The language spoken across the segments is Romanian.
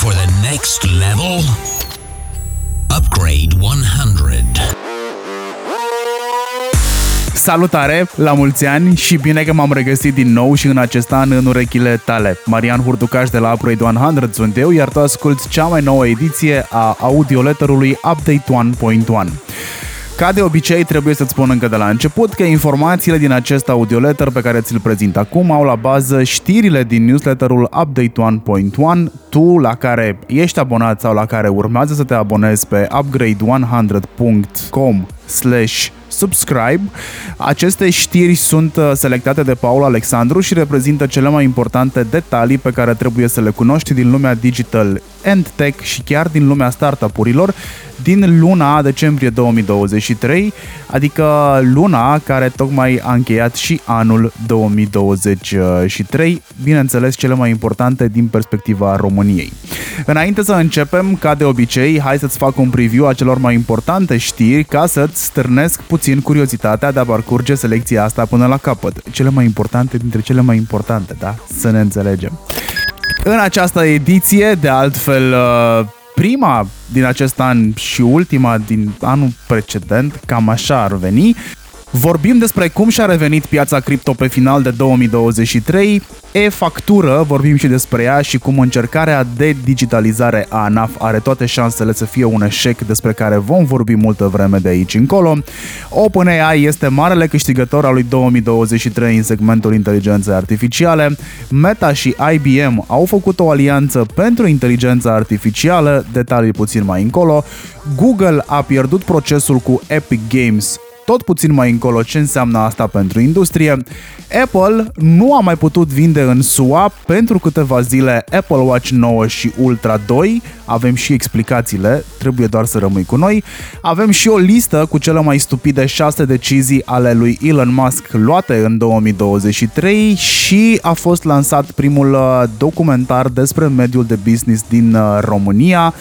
for the next level? Upgrade 100. Salutare, la mulți ani și bine că m-am regăsit din nou și în acest an în urechile tale. Marian Hurducaș de la Upgrade 100 sunt eu, iar tu asculti cea mai nouă ediție a audioletterului Update 1.1. Ca de obicei, trebuie să-ți spun încă de la început că informațiile din acest audioletter pe care ți-l prezint acum au la bază știrile din newsletterul Update 1.1, tu la care ești abonat sau la care urmează să te abonezi pe upgrade100.com slash subscribe. Aceste știri sunt uh, selectate de Paul Alexandru și reprezintă cele mai importante detalii pe care trebuie să le cunoști din lumea digital and tech și chiar din lumea startup-urilor din luna decembrie 2023, adică luna care tocmai a încheiat și anul 2023, bineînțeles cele mai importante din perspectiva României. Înainte să începem, ca de obicei, hai să-ți fac un preview a celor mai importante știri ca să-ți stârnesc puțin curiozitatea de a parcurge selecția asta până la capăt. Cele mai importante dintre cele mai importante, da? Să ne înțelegem. În această ediție, de altfel, uh, prima din acest an și ultima din anul precedent, cam așa ar veni, Vorbim despre cum și-a revenit piața cripto pe final de 2023, e-factură, vorbim și despre ea și cum încercarea de digitalizare a ANAF are toate șansele să fie un eșec despre care vom vorbi multă vreme de aici încolo. OpenAI este marele câștigător al lui 2023 în segmentul inteligenței artificiale. Meta și IBM au făcut o alianță pentru inteligența artificială, detalii puțin mai încolo. Google a pierdut procesul cu Epic Games tot puțin mai încolo ce înseamnă asta pentru industrie, Apple nu a mai putut vinde în SUA pentru câteva zile Apple Watch 9 și Ultra 2, avem și explicațiile, trebuie doar să rămâi cu noi, avem și o listă cu cele mai stupide 6 decizii ale lui Elon Musk luate în 2023 și a fost lansat primul uh, documentar despre mediul de business din uh, România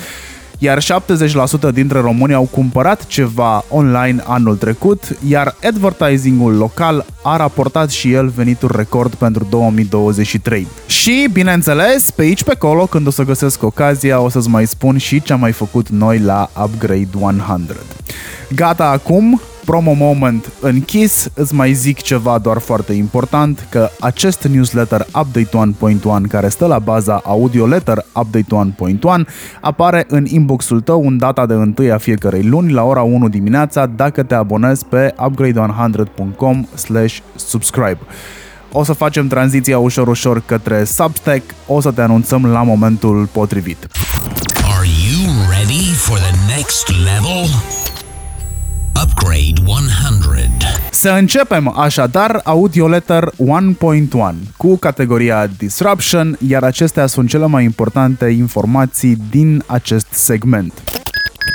iar 70% dintre români au cumpărat ceva online anul trecut, iar advertisingul local a raportat și el venituri record pentru 2023. Și, bineînțeles, pe aici pe acolo, când o să găsesc ocazia, o să-ți mai spun și ce am mai făcut noi la Upgrade 100. Gata acum, promo moment închis, îți mai zic ceva doar foarte important, că acest newsletter Update 1.1, care stă la baza audio letter Update 1.1, apare în inboxul tău în data de 1 a fiecarei luni la ora 1 dimineața dacă te abonezi pe upgrade100.com subscribe. O să facem tranziția ușor-ușor către Substack, o să te anunțăm la momentul potrivit. Are you ready for the next level? Upgrade 100. Să începem așadar Audio Letter 1.1 cu categoria Disruption, iar acestea sunt cele mai importante informații din acest segment.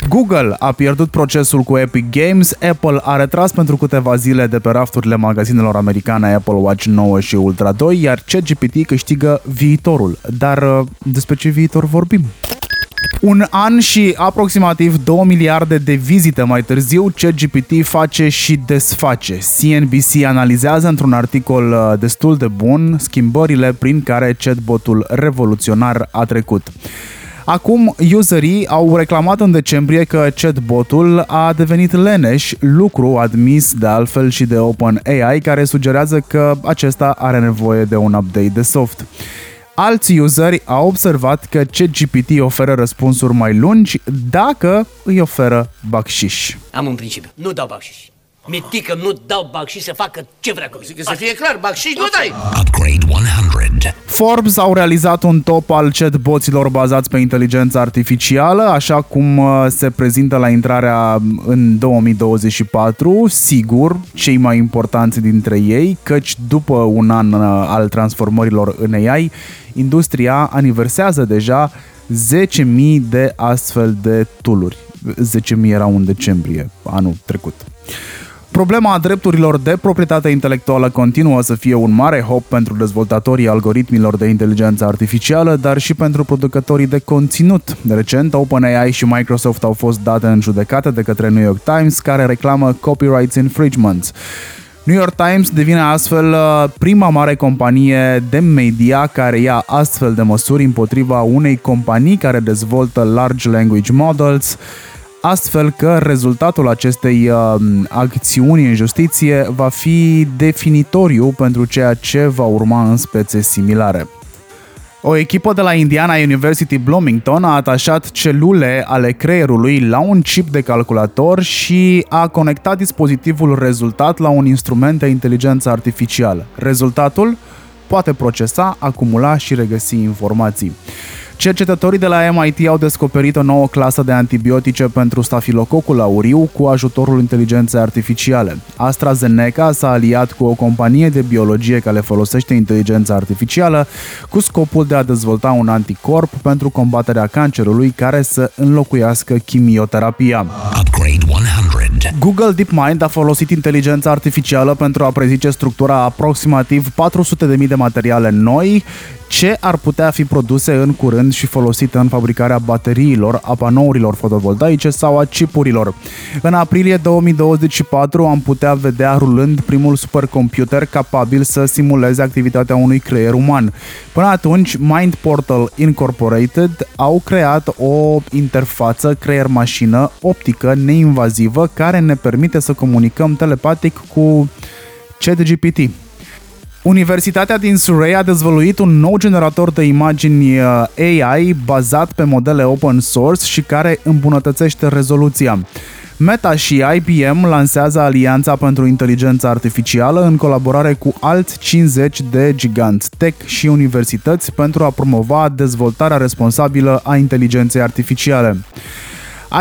Google a pierdut procesul cu Epic Games, Apple a retras pentru câteva zile de pe rafturile magazinelor americane Apple Watch 9 și Ultra 2, iar ChatGPT câștigă viitorul. Dar uh, despre ce viitor vorbim? Un an și aproximativ 2 miliarde de vizite mai târziu, ChatGPT face și desface. CNBC analizează într-un articol uh, destul de bun schimbările prin care chatbotul revoluționar a trecut. Acum, userii au reclamat în decembrie că chatbotul a devenit leneș, lucru admis de altfel și de OpenAI, care sugerează că acesta are nevoie de un update de soft. Alți useri au observat că ChatGPT oferă răspunsuri mai lungi dacă îi oferă bacșiș. Am un principiu. Nu dau bacșiș. Mitică nu dau bacșiș să facă ce vrea cu Zic că să fie clar, bacșiș nu dai! Upgrade 100. Forbes au realizat un top al chatboților bazați pe inteligența artificială, așa cum uh, se prezintă la intrarea în 2024, sigur, cei mai importanți dintre ei, căci după un an uh, al transformărilor în AI, industria aniversează deja 10.000 de astfel de tooluri. 10.000 erau în decembrie anul trecut. Problema drepturilor de proprietate intelectuală continuă să fie un mare hop pentru dezvoltatorii algoritmilor de inteligență artificială, dar și pentru producătorii de conținut. Recent, OpenAI și Microsoft au fost date în judecată de către New York Times, care reclamă copyright infringements. New York Times devine astfel uh, prima mare companie de media care ia astfel de măsuri împotriva unei companii care dezvoltă large language models, astfel că rezultatul acestei uh, acțiuni în justiție va fi definitoriu pentru ceea ce va urma în spețe similare. O echipă de la Indiana University Bloomington a atașat celule ale creierului la un chip de calculator și a conectat dispozitivul rezultat la un instrument de inteligență artificială. Rezultatul poate procesa, acumula și regăsi informații. Cercetătorii de la MIT au descoperit o nouă clasă de antibiotice pentru stafilococul auriu cu ajutorul inteligenței artificiale. AstraZeneca s-a aliat cu o companie de biologie care folosește inteligența artificială cu scopul de a dezvolta un anticorp pentru combaterea cancerului care să înlocuiască chimioterapia. Upgrade 100. Google DeepMind a folosit inteligența artificială pentru a prezice structura aproximativ 400.000 de materiale noi ce ar putea fi produse în curând și folosite în fabricarea bateriilor, a panourilor fotovoltaice sau a chipurilor. În aprilie 2024 am putea vedea rulând primul supercomputer capabil să simuleze activitatea unui creier uman. Până atunci, Mind Portal Incorporated au creat o interfață creier-mașină optică neinvazivă care ne permite să comunicăm telepatic cu ChatGPT. Universitatea din Surrey a dezvăluit un nou generator de imagini uh, AI bazat pe modele open source și care îmbunătățește rezoluția. Meta și IBM lansează Alianța pentru Inteligență Artificială în colaborare cu alți 50 de giganți tech și universități pentru a promova dezvoltarea responsabilă a inteligenței artificiale.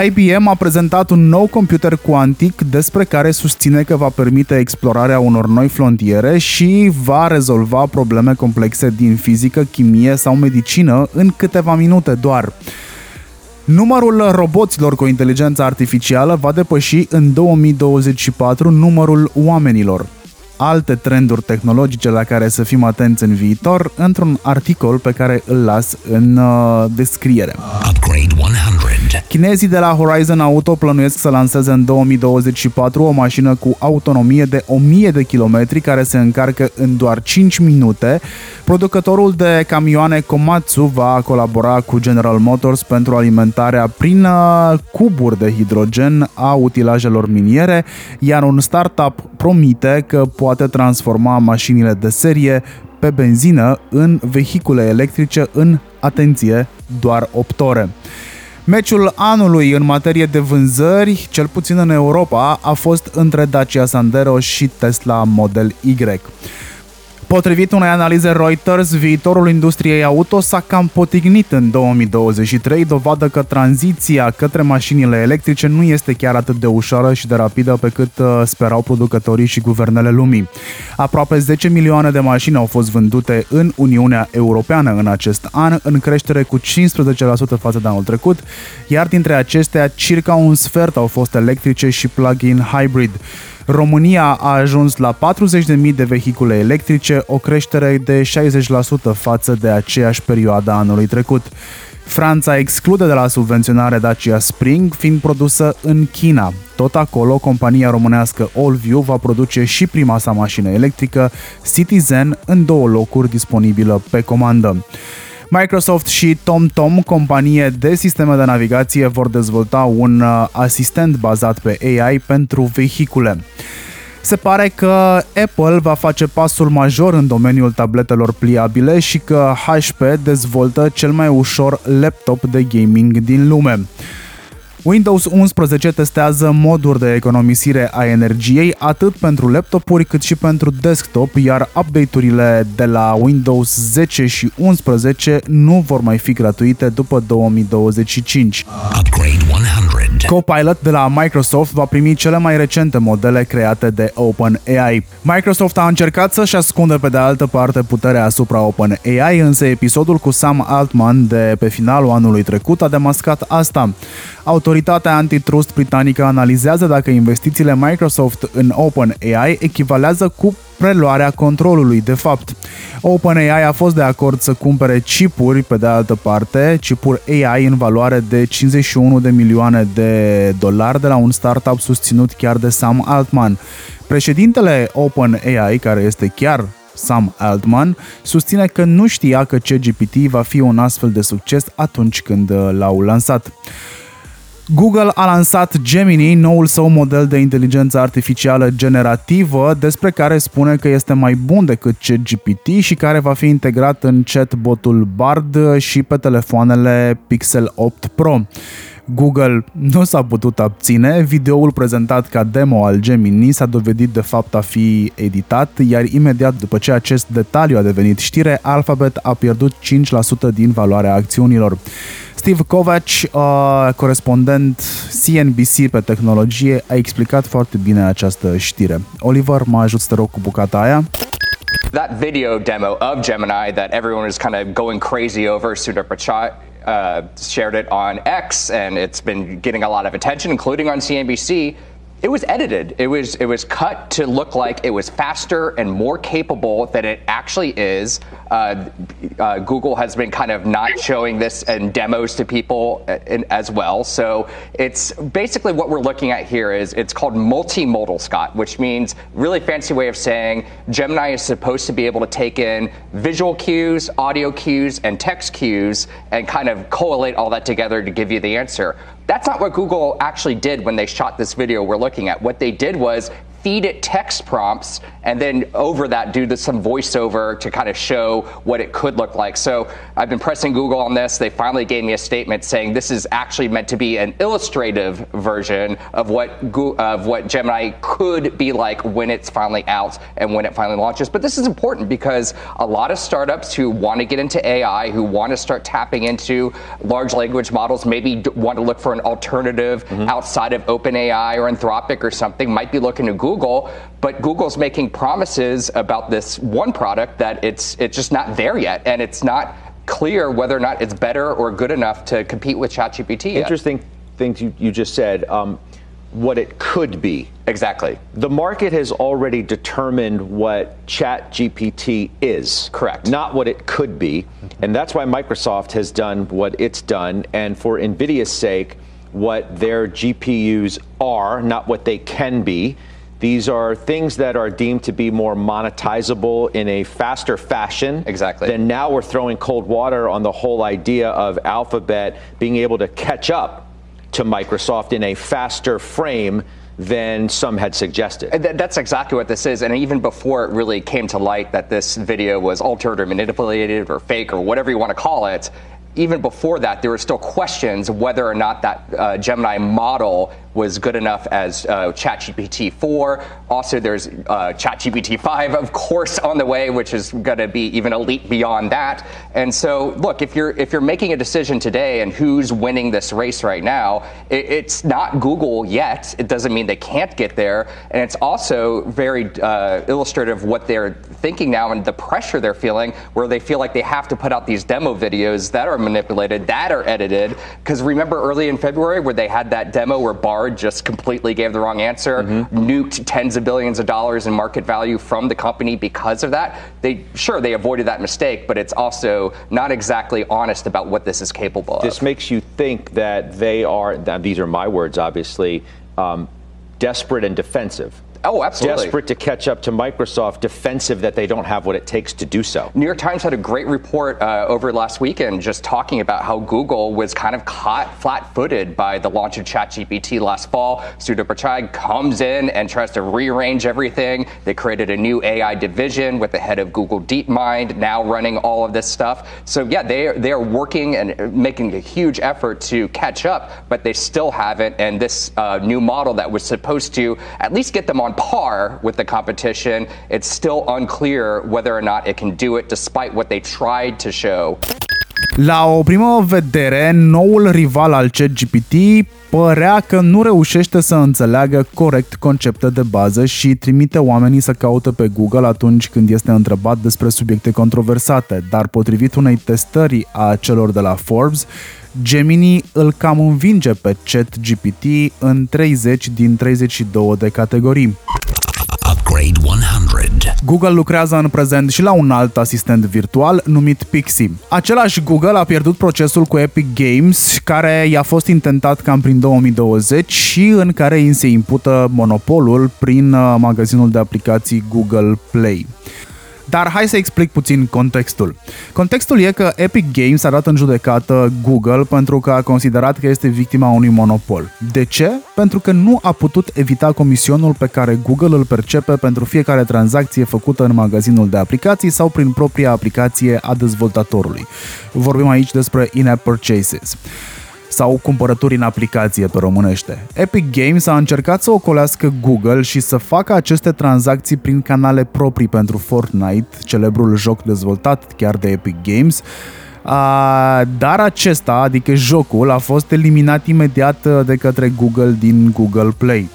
IBM a prezentat un nou computer cuantic despre care susține că va permite explorarea unor noi frontiere și va rezolva probleme complexe din fizică, chimie sau medicină în câteva minute doar. Numărul roboților cu inteligență artificială va depăși în 2024 numărul oamenilor. Alte trenduri tehnologice la care să fim atenți în viitor într-un articol pe care îl las în uh, descriere. Upgrade 100. Chinezii de la Horizon Auto plănuiesc să lanseze în 2024 o mașină cu autonomie de 1000 de kilometri care se încarcă în doar 5 minute. Producătorul de camioane Komatsu va colabora cu General Motors pentru alimentarea prin uh, cuburi de hidrogen a utilajelor miniere, iar un startup promite că poate transforma mașinile de serie pe benzină în vehicule electrice în, atenție, doar 8 ore. Meciul anului în materie de vânzări, cel puțin în Europa, a fost între Dacia Sandero și Tesla Model Y. Potrivit unei analize Reuters, viitorul industriei auto s-a cam potignit în 2023, dovadă că tranziția către mașinile electrice nu este chiar atât de ușoară și de rapidă pe cât uh, sperau producătorii și guvernele lumii. Aproape 10 milioane de mașini au fost vândute în Uniunea Europeană în acest an, în creștere cu 15% față de anul trecut, iar dintre acestea circa un sfert au fost electrice și plug-in hybrid. România a ajuns la 40.000 de vehicule electrice, o creștere de 60% față de aceeași perioadă anului trecut. Franța exclude de la subvenționare Dacia Spring, fiind produsă în China. Tot acolo, compania românească Allview va produce și prima sa mașină electrică, Citizen, în două locuri disponibilă pe comandă. Microsoft și TomTom, companie de sisteme de navigație, vor dezvolta un uh, asistent bazat pe AI pentru vehicule. Se pare că Apple va face pasul major în domeniul tabletelor pliabile și că HP dezvoltă cel mai ușor laptop de gaming din lume. Windows 11 testează moduri de economisire a energiei atât pentru laptopuri cât și pentru desktop, iar update-urile de la Windows 10 și 11 nu vor mai fi gratuite după 2025. Upgrade 100. Copilot de la Microsoft va primi cele mai recente modele create de OpenAI. Microsoft a încercat să-și ascundă pe de altă parte puterea asupra OpenAI, însă episodul cu Sam Altman de pe finalul anului trecut a demascat asta. Autoritatea antitrust britanică analizează dacă investițiile Microsoft în OpenAI echivalează cu preluarea controlului, de fapt. OpenAI a fost de acord să cumpere chipuri, pe de altă parte, chipuri AI în valoare de 51 de milioane de dolari de la un startup susținut chiar de Sam Altman. Președintele OpenAI, care este chiar Sam Altman, susține că nu știa că CGPT va fi un astfel de succes atunci când uh, l-au lansat. Google a lansat Gemini, noul său model de inteligență artificială generativă, despre care spune că este mai bun decât ChatGPT și care va fi integrat în chatbotul Bard și pe telefoanele Pixel 8 Pro. Google nu s-a putut abține, videoul prezentat ca demo al Gemini s-a dovedit de fapt a fi editat, iar imediat după ce acest detaliu a devenit știre, Alphabet a pierdut 5% din valoarea acțiunilor. Steve Kovac, uh, corespondent CNBC pe tehnologie, a explicat foarte bine această știre. Oliver, mă ajut să te rog cu bucata aia. That video demo of Gemini that everyone is kind of going crazy over, Sundar Pichai uh, shared it on X, and it's been getting a lot of attention, including on CNBC. It was edited. It was it was cut to look like it was faster and more capable than it actually is. Uh, uh, Google has been kind of not showing this in demos to people uh, in, as well. So it's basically what we're looking at here is it's called multimodal, Scott, which means really fancy way of saying Gemini is supposed to be able to take in visual cues, audio cues, and text cues and kind of collate all that together to give you the answer. That's not what Google actually did when they shot this video we're looking at. What they did was feed it text prompts and then over that do the, some voiceover to kind of show what it could look like. So I've been pressing Google on this. They finally gave me a statement saying this is actually meant to be an illustrative version of what of what Gemini could be like when it's finally out and when it finally launches. But this is important because a lot of startups who want to get into AI, who want to start tapping into large language models, maybe want to look for an alternative mm-hmm. outside of OpenAI or Anthropic or something, might be looking to Google Google, but Google's making promises about this one product that it's it's just not there yet, and it's not clear whether or not it's better or good enough to compete with ChatGPT. Interesting things you, you just said. Um, what it could be. Exactly. The market has already determined what ChatGPT is. Correct. Not what it could be. And that's why Microsoft has done what it's done. And for NVIDIA's sake, what their GPUs are, not what they can be. These are things that are deemed to be more monetizable in a faster fashion. Exactly. Then now we're throwing cold water on the whole idea of Alphabet being able to catch up to Microsoft in a faster frame than some had suggested. That's exactly what this is. And even before it really came to light that this video was altered or manipulated or fake or whatever you want to call it, even before that, there were still questions whether or not that uh, Gemini model was good enough as uh, ChatGPT 4. Also, there's uh, ChatGPT 5, of course, on the way, which is going to be even a leap beyond that. And so, look, if you're if you're making a decision today and who's winning this race right now, it, it's not Google yet. It doesn't mean they can't get there, and it's also very uh, illustrative of what they're thinking now and the pressure they're feeling, where they feel like they have to put out these demo videos that are manipulated, that are edited. Because remember early in February where they had that demo where Just completely gave the wrong answer, mm-hmm. nuked tens of billions of dollars in market value from the company because of that. They sure they avoided that mistake, but it's also not exactly honest about what this is capable of. This makes you think that they are. These are my words, obviously. Um, desperate and defensive Oh, absolutely. Desperate to catch up to Microsoft, defensive that they don't have what it takes to do so. New York Times had a great report uh, over last weekend just talking about how Google was kind of caught flat footed by the launch of ChatGPT last fall. Sundar Pichai comes in and tries to rearrange everything. They created a new AI division with the head of Google DeepMind now running all of this stuff. So, yeah, they, they are working and making a huge effort to catch up, but they still haven't. And this uh, new model that was supposed to at least get them on par with the competition. It's still unclear whether or not it can do it despite what they tried to show. La o primă vedere, noul rival al ChatGPT părea că nu reușește să înțeleagă corect concepte de bază și trimite oamenii să caute pe Google atunci când este întrebat despre subiecte controversate, dar potrivit unei testări a celor de la Forbes, Gemini îl cam învinge pe ChatGPT în 30 din 32 de categorii. Upgrade 100 Jared. Google lucrează în prezent și la un alt asistent virtual numit Pixie. Același Google a pierdut procesul cu Epic Games, care i-a fost intentat cam prin 2020 și în care îi se impută monopolul prin uh, magazinul de aplicații Google Play. Dar hai să explic puțin contextul. Contextul e că Epic Games a dat în judecată Google pentru că a considerat că este victima unui monopol. De ce? Pentru că nu a putut evita comisionul pe care Google îl percepe pentru fiecare tranzacție făcută în magazinul de aplicații sau prin propria aplicație a dezvoltatorului. Vorbim aici despre in-app purchases sau cumpărături în aplicație pe românește. Epic Games a încercat să ocolească Google și să facă aceste tranzacții prin canale proprii pentru Fortnite, celebrul joc dezvoltat chiar de Epic Games, Uh, dar acesta, adică jocul, a fost eliminat imediat de către Google din Google Play.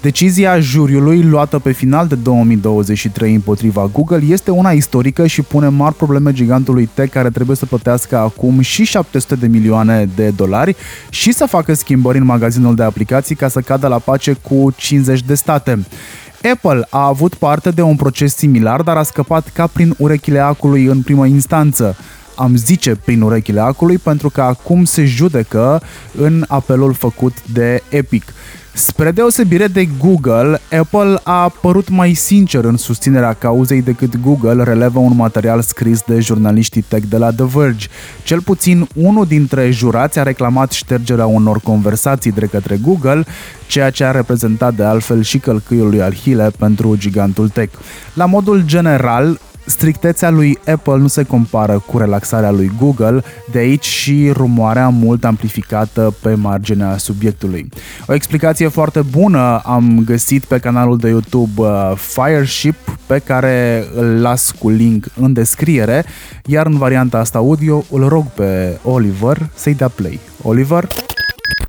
Decizia juriului luată pe final de 2023 împotriva Google este una istorică și pune mari probleme gigantului tech care trebuie să plătească acum și 700 de milioane de dolari și să facă schimbări în magazinul de aplicații ca să cadă la pace cu 50 de state. Apple a avut parte de un proces similar, dar a scăpat ca prin urechile acului în primă instanță am zice prin urechile acului pentru că acum se judecă în apelul făcut de Epic. Spre deosebire de Google, Apple a părut mai sincer în susținerea cauzei decât Google relevă un material scris de jurnaliștii tech de la The Verge. Cel puțin unul dintre jurați a reclamat ștergerea unor conversații de către Google, ceea ce a reprezentat de altfel și călcâiul lui Alhile pentru gigantul tech. La modul general, strictețea lui Apple nu se compară cu relaxarea lui Google, de aici și rumoarea mult amplificată pe marginea subiectului. O explicație foarte bună am găsit pe canalul de YouTube uh, Fireship, pe care îl las cu link în descriere, iar în varianta asta audio îl rog pe Oliver să-i dea play. Oliver?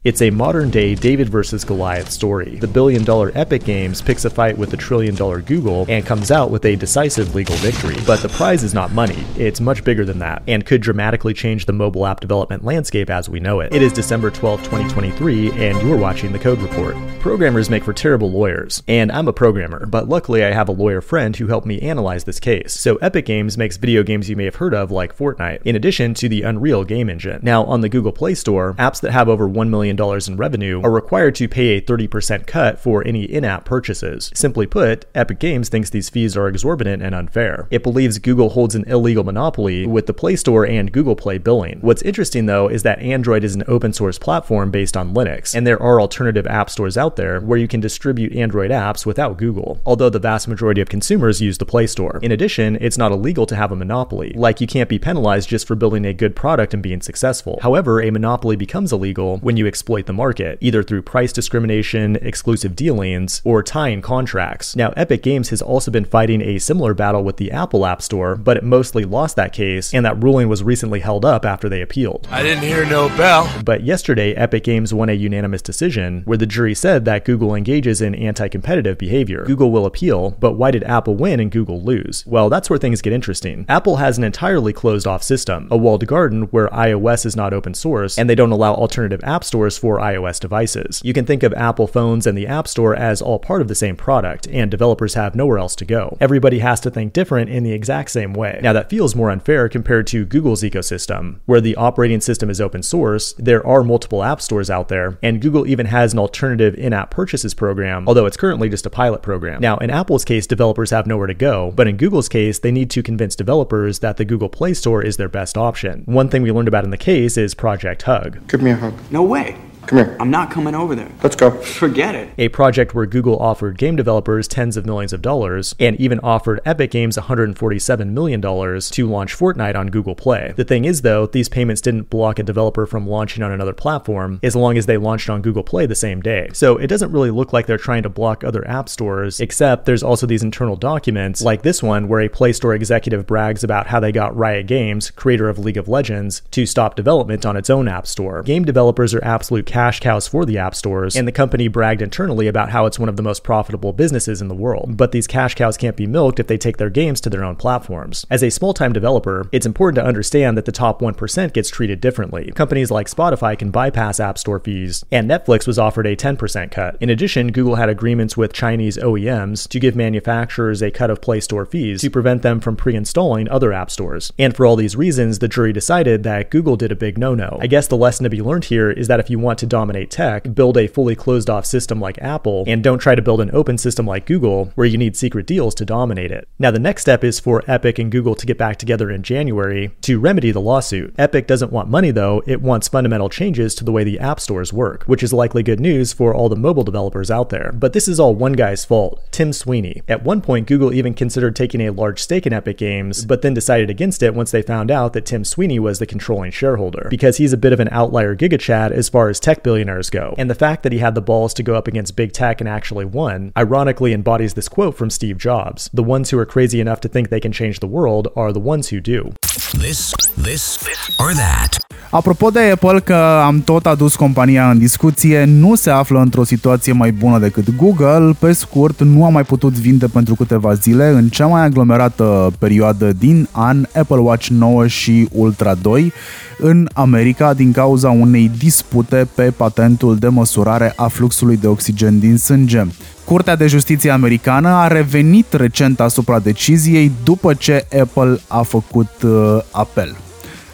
It's a modern day David versus Goliath story. The billion dollar Epic Games picks a fight with the trillion dollar Google and comes out with a decisive legal victory. But the prize is not money, it's much bigger than that, and could dramatically change the mobile app development landscape as we know it. It is December 12, 2023, and you're watching the Code Report. Programmers make for terrible lawyers, and I'm a programmer, but luckily I have a lawyer friend who helped me analyze this case. So Epic Games makes video games you may have heard of like Fortnite, in addition to the Unreal game engine. Now, on the Google Play Store, apps that have over 1 million million in revenue are required to pay a 30% cut for any in app purchases. Simply put, Epic Games thinks these fees are exorbitant and unfair. It believes Google holds an illegal monopoly with the Play Store and Google Play billing. What's interesting though is that Android is an open source platform based on Linux, and there are alternative app stores out there where you can distribute Android apps without Google, although the vast majority of consumers use the Play Store. In addition, it's not illegal to have a monopoly, like you can't be penalized just for building a good product and being successful. However, a monopoly becomes illegal when you exploit the market, either through price discrimination, exclusive dealings, or tying contracts. Now, Epic Games has also been fighting a similar battle with the Apple App Store, but it mostly lost that case, and that ruling was recently held up after they appealed. I didn't hear no bell. But yesterday, Epic Games won a unanimous decision where the jury said that Google engages in anti competitive behavior. Google will appeal, but why did Apple win and Google lose? Well, that's where things get interesting. Apple has an entirely closed off system, a walled garden where iOS is not open source, and they don't allow alternative app stores for iOS devices. You can think of Apple phones and the App Store as all part of the same product, and developers have nowhere else to go. Everybody has to think different in the exact same way. Now, that feels more unfair compared to Google's ecosystem, where the operating system is open source, there are multiple app stores out there, and Google even has an alternative in app purchases program, although it's currently just a pilot program. Now, in Apple's case, developers have nowhere to go, but in Google's case, they need to convince developers that the Google Play Store is their best option. One thing we learned about in the case is Project Hug. Give me a hug. No way. Come here. I'm not coming over there. Let's go. Forget it. A project where Google offered game developers tens of millions of dollars and even offered Epic Games $147 million to launch Fortnite on Google Play. The thing is, though, these payments didn't block a developer from launching on another platform as long as they launched on Google Play the same day. So it doesn't really look like they're trying to block other app stores, except there's also these internal documents, like this one, where a Play Store executive brags about how they got Riot Games, creator of League of Legends, to stop development on its own app store. Game developers are absolute cash cows for the app stores, and the company bragged internally about how it's one of the most profitable businesses in the world. But these cash cows can't be milked if they take their games to their own platforms. As a small time developer, it's important to understand that the top 1% gets treated differently. Companies like Spotify can bypass App Store fees, and Netflix was offered a 10% cut. In addition, Google had agreements with Chinese OEMs to give manufacturers a cut of Play Store fees to prevent them from pre installing other app stores. And for all these reasons, the jury decided that Google did a big no no. I guess the lesson to be learned here is that if you want to dominate tech, build a fully closed off system like Apple, and don't try to build an open system like Google, where you need secret deals to dominate it. Now, the next step is for Epic and Google to get back together in January to remedy the lawsuit. Epic doesn't want money though, it wants fundamental changes to the way the app stores work, which is likely good news for all the mobile developers out there. But this is all one guy's fault, Tim Sweeney. At one point, Google even considered taking a large stake in Epic Games, but then decided against it once they found out that Tim Sweeney was the controlling shareholder, because he's a bit of an outlier gigachad as far as tech billionaires go. And the fact that he had the balls to go up against big tech and actually won, ironically embodies this quote from Steve Jobs The ones who are crazy enough to think they can change the world are the ones who do. This, this, or that. Apropo de Apple că am tot adus compania în discuție, nu se află într-o situație mai bună decât Google. Pe scurt, nu a mai putut vinde pentru câteva zile în cea mai aglomerată perioadă din an Apple Watch 9 și Ultra 2 în America din cauza unei dispute pe patentul de măsurare a fluxului de oxigen din sânge. Curtea de Justiție americană a revenit recent asupra deciziei după ce Apple a făcut uh, apel.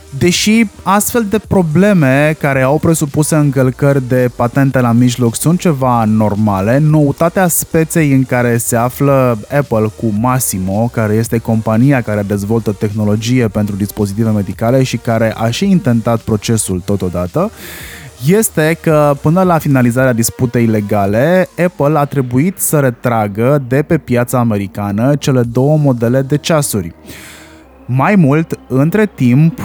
Deși astfel de probleme care au presupuse încălcări de patente la mijloc sunt ceva normale, noutatea speței în care se află Apple cu Massimo, care este compania care dezvoltă tehnologie pentru dispozitive medicale și care a și intentat procesul totodată, este că până la finalizarea disputei legale, Apple a trebuit să retragă de pe piața americană cele două modele de ceasuri. Mai mult, între timp,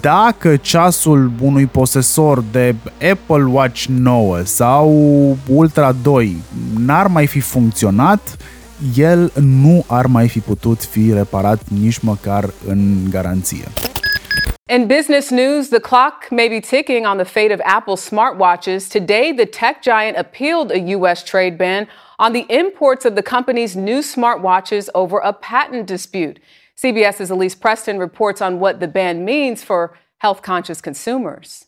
dacă ceasul unui posesor de Apple Watch 9 sau Ultra 2 n-ar mai fi funcționat, el nu ar mai fi putut fi reparat nici măcar în garanție. In business news, the clock may be ticking on the fate of Apple's smartwatches. Today, the tech giant appealed a U.S. trade ban on the imports of the company's new smartwatches over a patent dispute. CBS's Elise Preston reports on what the ban means for health conscious consumers.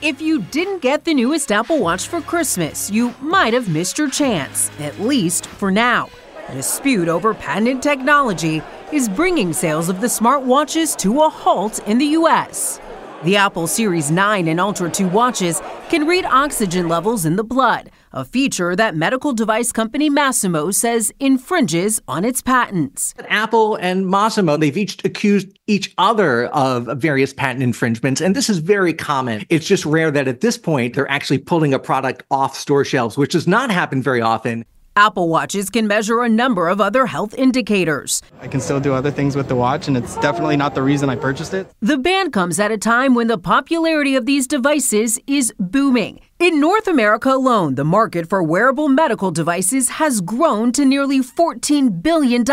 If you didn't get the newest Apple Watch for Christmas, you might have missed your chance, at least for now. A dispute over patented technology is bringing sales of the smartwatches to a halt in the US. The Apple Series 9 and Ultra 2 watches can read oxygen levels in the blood, a feature that medical device company Massimo says infringes on its patents. Apple and Massimo, they've each accused each other of various patent infringements, and this is very common. It's just rare that at this point they're actually pulling a product off store shelves, which does not happen very often. Apple Watches can measure a number of other health indicators. I can still do other things with the watch, and it's definitely not the reason I purchased it. The ban comes at a time when the popularity of these devices is booming. In North America alone, the market for wearable medical devices has grown to nearly $14 billion,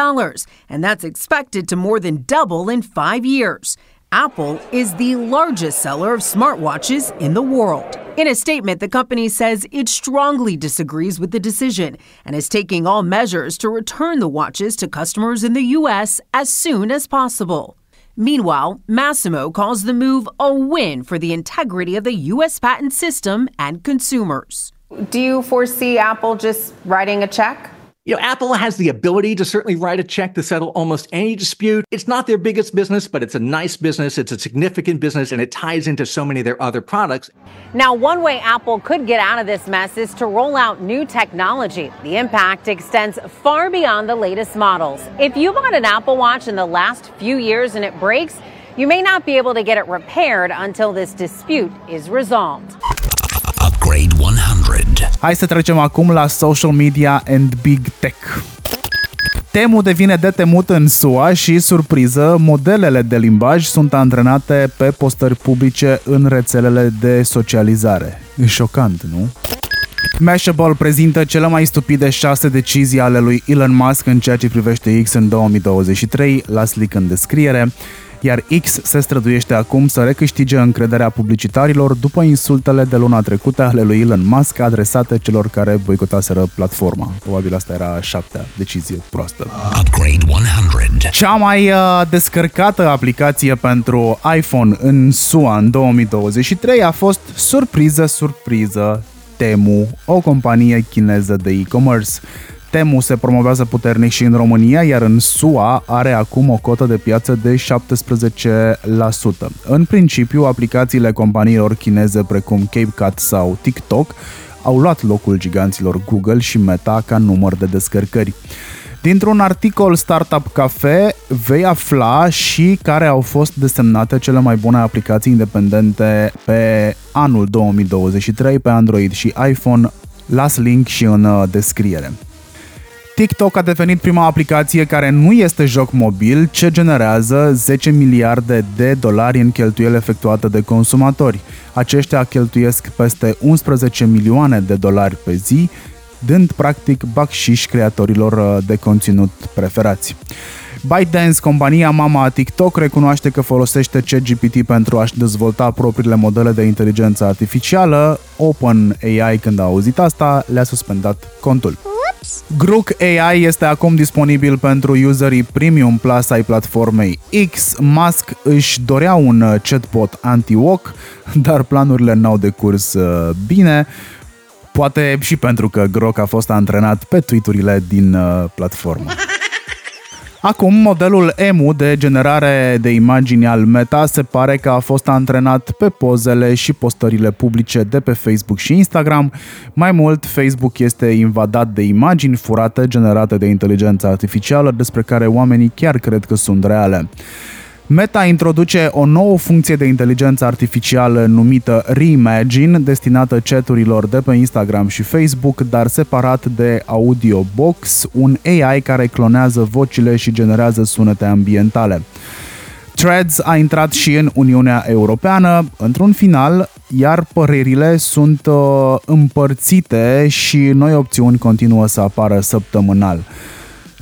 and that's expected to more than double in five years. Apple is the largest seller of smartwatches in the world. In a statement, the company says it strongly disagrees with the decision and is taking all measures to return the watches to customers in the U.S. as soon as possible. Meanwhile, Massimo calls the move a win for the integrity of the U.S. patent system and consumers. Do you foresee Apple just writing a check? You know, Apple has the ability to certainly write a check to settle almost any dispute. It's not their biggest business, but it's a nice business. It's a significant business, and it ties into so many of their other products. Now, one way Apple could get out of this mess is to roll out new technology. The impact extends far beyond the latest models. If you bought an Apple Watch in the last few years and it breaks, you may not be able to get it repaired until this dispute is resolved. Upgrade 100. Hai să trecem acum la social media and big tech. Temu devine de temut în SUA și, surpriză, modelele de limbaj sunt antrenate pe postări publice în rețelele de socializare. E șocant, nu? Mashable prezintă cele mai stupide șase decizii ale lui Elon Musk în ceea ce privește X în 2023, las link în descriere. Iar X se străduiește acum să recâștige încrederea publicitarilor după insultele de luna trecută ale lui Elon Musk adresate celor care boicotaseră platforma. Probabil asta era a șaptea decizie proastă. Upgrade 100. Cea mai uh, descărcată aplicație pentru iPhone în SUA în 2023 a fost surpriză, surpriză, Temu, o companie chineză de e-commerce. Temu se promovează puternic și în România, iar în SUA are acum o cotă de piață de 17%. În principiu, aplicațiile companiilor chineze precum CapCut sau TikTok au luat locul giganților Google și Meta ca număr de descărcări. Dintr-un articol Startup Cafe vei afla și care au fost desemnate cele mai bune aplicații independente pe anul 2023 pe Android și iPhone. Las link și în uh, descriere. TikTok a devenit prima aplicație care nu este joc mobil, ce generează 10 miliarde de dolari în cheltuieli efectuate de consumatori. Aceștia cheltuiesc peste 11 milioane de dolari pe zi, dând practic bacșiș creatorilor uh, de conținut preferați. ByteDance, compania mama a TikTok, recunoaște că folosește ChatGPT pentru a-și dezvolta propriile modele de inteligență artificială. OpenAI, când a auzit asta, le-a suspendat contul. Grook AI este acum disponibil pentru userii Premium Plus ai platformei X. Musk își dorea un uh, chatbot anti-walk, dar planurile n-au decurs uh, bine. Poate și pentru că Grok a fost antrenat pe tweeturile din uh, platformă. Acum, modelul EMU de generare de imagini al Meta se pare că a fost antrenat pe pozele și postările publice de pe Facebook și Instagram. Mai mult, Facebook este invadat de imagini furate generate de inteligența artificială despre care oamenii chiar cred că sunt reale. Meta introduce o nouă funcție de inteligență artificială numită Reimagine, destinată chaturilor de pe Instagram și Facebook, dar separat de Audio Box, un AI care clonează vocile și generează sunete ambientale. Threads a intrat și în Uniunea Europeană într-un final, iar părerile sunt uh, împărțite și noi opțiuni continuă să apară săptămânal.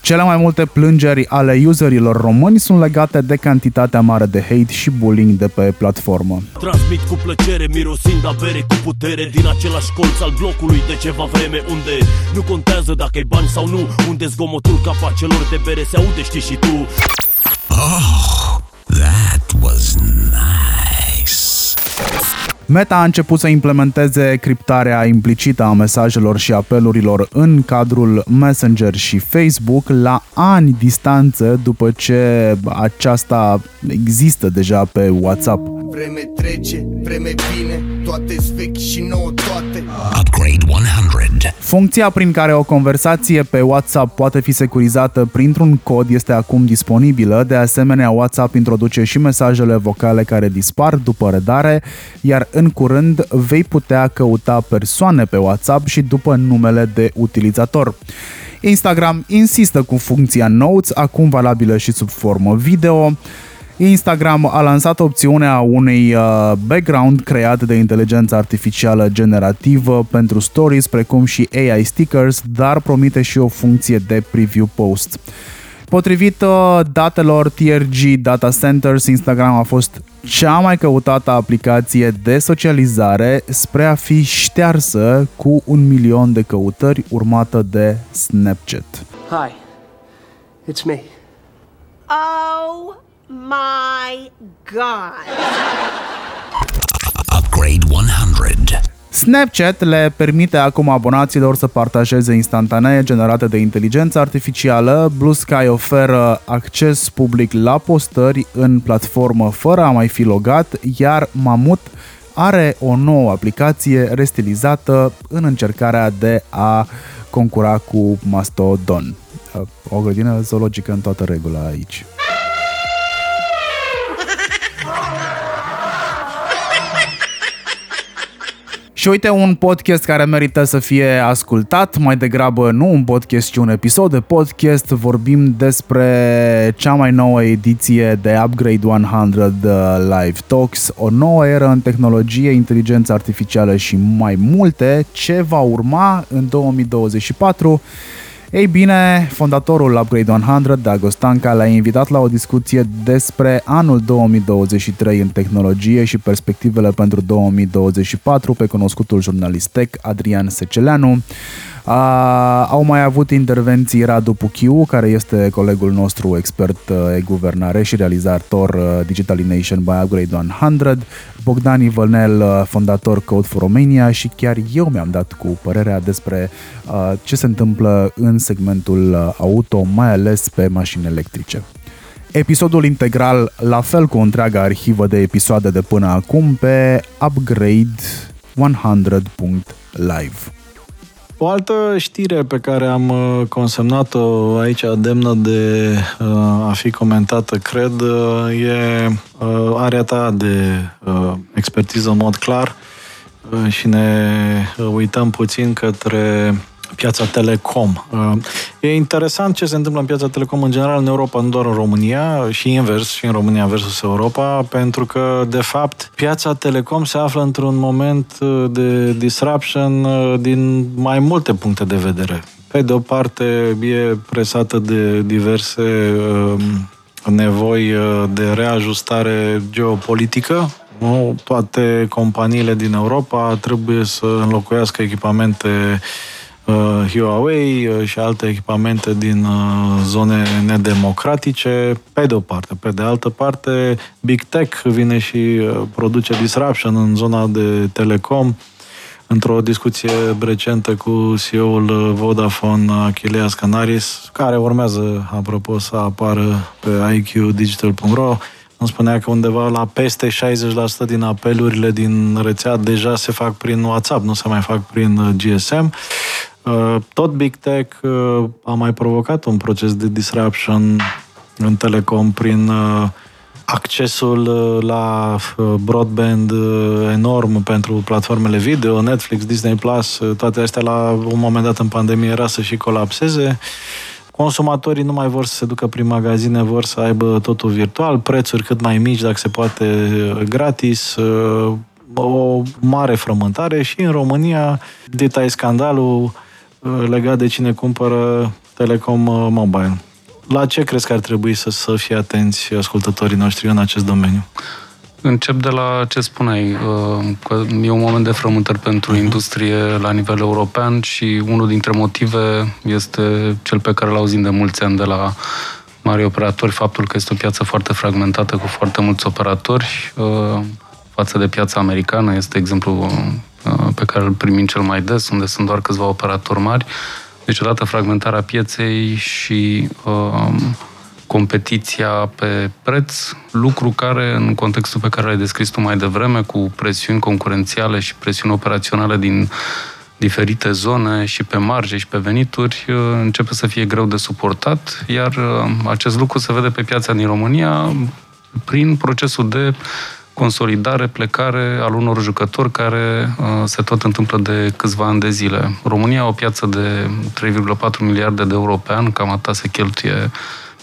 Cele mai multe plângeri ale userilor români sunt legate de cantitatea mare de hate și bullying de pe platformă. Transmit cu plăcere, mirosind a bere cu putere Din același colț al blocului de ceva vreme Unde nu contează dacă e bani sau nu Unde zgomotul capacelor de bere se aude, știi și tu Oh, that was nice. Meta a început să implementeze criptarea implicită a mesajelor și apelurilor în cadrul Messenger și Facebook la ani distanță după ce aceasta există deja pe WhatsApp. Vreme trece, vreme vine, toate vechi și nouă toate Upgrade 100. Funcția prin care o conversație pe WhatsApp poate fi securizată printr-un cod este acum disponibilă. De asemenea, WhatsApp introduce și mesajele vocale care dispar după redare, iar în curând vei putea căuta persoane pe WhatsApp și după numele de utilizator. Instagram insistă cu funcția Notes, acum valabilă și sub formă video. Instagram a lansat opțiunea unui uh, background creat de inteligență artificială generativă pentru stories, precum și AI stickers, dar promite și o funcție de preview post. Potrivit uh, datelor TRG Data Centers, Instagram a fost cea mai căutată aplicație de socializare spre a fi ștearsă cu un milion de căutări urmată de Snapchat. Hi, it's me. Oh my God. Upgrade 100. Snapchat le permite acum abonaților să partajeze instantanee generate de inteligență artificială. Blue Sky oferă acces public la postări în platformă fără a mai fi logat, iar Mamut are o nouă aplicație restilizată în încercarea de a concura cu Mastodon. O grădină zoologică în toată regula aici. Și uite un podcast care merită să fie ascultat, mai degrabă nu un podcast, ci un episod de podcast. Vorbim despre cea mai nouă ediție de Upgrade 100 Live Talks, o nouă eră în tehnologie, inteligență artificială și mai multe, ce va urma în 2024. Ei bine, fondatorul Upgrade 100, Dago Stanca, l-a invitat la o discuție despre anul 2023 în tehnologie și perspectivele pentru 2024 pe cunoscutul jurnalist tech Adrian Seceleanu. A, au mai avut intervenții Radu Puchiu, care este colegul nostru expert uh, e-guvernare și realizator uh, Digitalization by Upgrade 100, Bogdan Ivănel, uh, fondator Code for Romania și chiar eu mi-am dat cu părerea despre uh, ce se întâmplă în segmentul auto, mai ales pe mașini electrice. Episodul integral, la fel cu o întreagă arhivă de episoade de până acum, pe upgrade100.live. O altă știre pe care am uh, consemnat-o aici demnă de uh, a fi comentată, cred, uh, e area ta de expertiză în mod clar. Și ne uităm puțin către piața telecom. Uh, e interesant ce se întâmplă în piața telecom în general în Europa, nu doar în România, și invers, și în România versus Europa, pentru că, de fapt, piața telecom se află într-un moment uh, de disruption uh, din mai multe puncte de vedere. Pe de o parte, e presată de diverse nevoi de reajustare geopolitică, nu? Toate companiile din Europa trebuie să înlocuiască echipamente uh, Huawei uh, și alte echipamente din uh, zone nedemocratice, pe de o parte. Pe de altă parte, Big Tech vine și uh, produce disruption în zona de telecom, într-o discuție recentă cu CEO-ul Vodafone, Achilleas Canaris, care urmează, apropo, să apară pe iqdigital.ro, îmi spunea că undeva la peste 60% din apelurile din rețea deja se fac prin WhatsApp, nu se mai fac prin GSM. Uh, tot Big Tech uh, a mai provocat un proces de disruption în telecom prin uh, accesul la broadband enorm pentru platformele video, Netflix, Disney Plus, toate astea la un moment dat în pandemie era să și colapseze. Consumatorii nu mai vor să se ducă prin magazine, vor să aibă totul virtual, prețuri cât mai mici, dacă se poate, gratis, o mare frământare și în România, dita scandalul Uh, legat de cine cumpără Telecom uh, Mobile. La ce crezi că ar trebui să, să fie atenți ascultătorii noștri în acest domeniu? Încep de la ce spuneai, uh, că e un moment de frământări pentru industrie la nivel european și unul dintre motive este cel pe care l-auzim de mulți ani de la mari operatori, faptul că este o piață foarte fragmentată cu foarte mulți operatori față de piața americană, este exemplu Uh, pe care îl primim cel mai des, unde sunt doar câțiva operatori mari. Deci, odată fragmentarea pieței și uh, competiția pe preț, lucru care, în contextul pe care l-ai descris tu mai devreme, cu presiuni concurențiale și presiuni operaționale din diferite zone și pe marge și pe venituri, uh, începe să fie greu de suportat, iar uh, acest lucru se vede pe piața din România prin procesul de consolidare, plecare al unor jucători care uh, se tot întâmplă de câțiva ani de zile. România, o piață de 3,4 miliarde de euro pe an, cam atât se cheltuie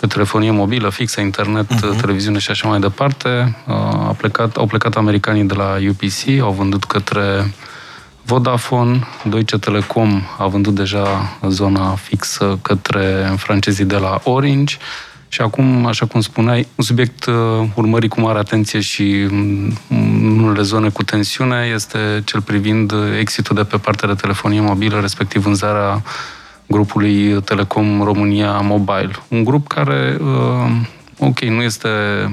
pe telefonie mobilă, fixă, internet, uh-huh. televiziune și așa mai departe. Uh, a plecat, au plecat americanii de la UPC, au vândut către Vodafone, Deutsche Telekom a vândut deja zona fixă către francezii de la Orange, și acum, așa cum spuneai, un subiect uh, urmărit cu mare atenție și mm, în unele zone cu tensiune este cel privind exitul de pe partea de telefonie mobilă, respectiv vânzarea grupului Telecom România Mobile. Un grup care uh, ok, nu este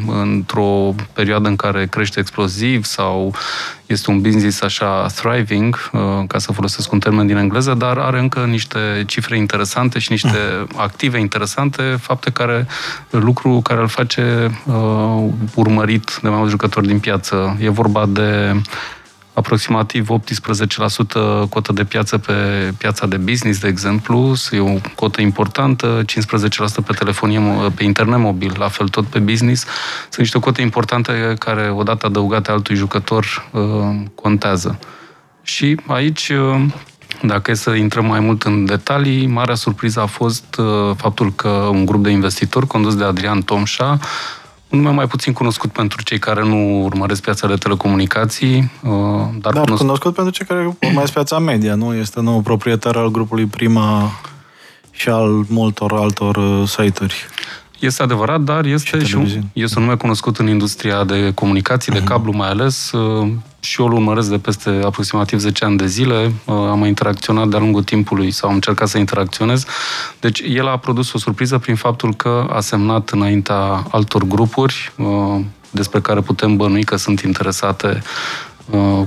într-o perioadă în care crește exploziv sau este un business așa thriving, uh, ca să folosesc un termen din engleză, dar are încă niște cifre interesante și niște active interesante, fapte care, lucru care îl face uh, urmărit de mai mulți jucători din piață. E vorba de aproximativ 18% cotă de piață pe piața de business, de exemplu, e o cotă importantă, 15% pe telefonie, pe internet mobil, la fel tot pe business. Sunt niște cote importante care, odată adăugate altui jucător, uh, contează. Și aici, uh, dacă e să intrăm mai mult în detalii, marea surpriză a fost uh, faptul că un grup de investitori condus de Adrian Tomșa un nume mai puțin cunoscut pentru cei care nu urmăresc piața de telecomunicații, uh, dar, dar cunoscut... cunoscut pentru cei care urmăresc piața media, nu? Este nou proprietar al grupului Prima și al multor altor uh, site-uri. Este adevărat, dar este și, și un, este un nume cunoscut în industria de comunicații, de mhm. cablu mai ales. Uh, și eu îl urmăresc de peste aproximativ 10 ani de zile. Uh, am interacționat de-a lungul timpului sau am încercat să interacționez. Deci el a produs o surpriză prin faptul că a semnat înaintea altor grupuri despre care putem bănui că sunt interesate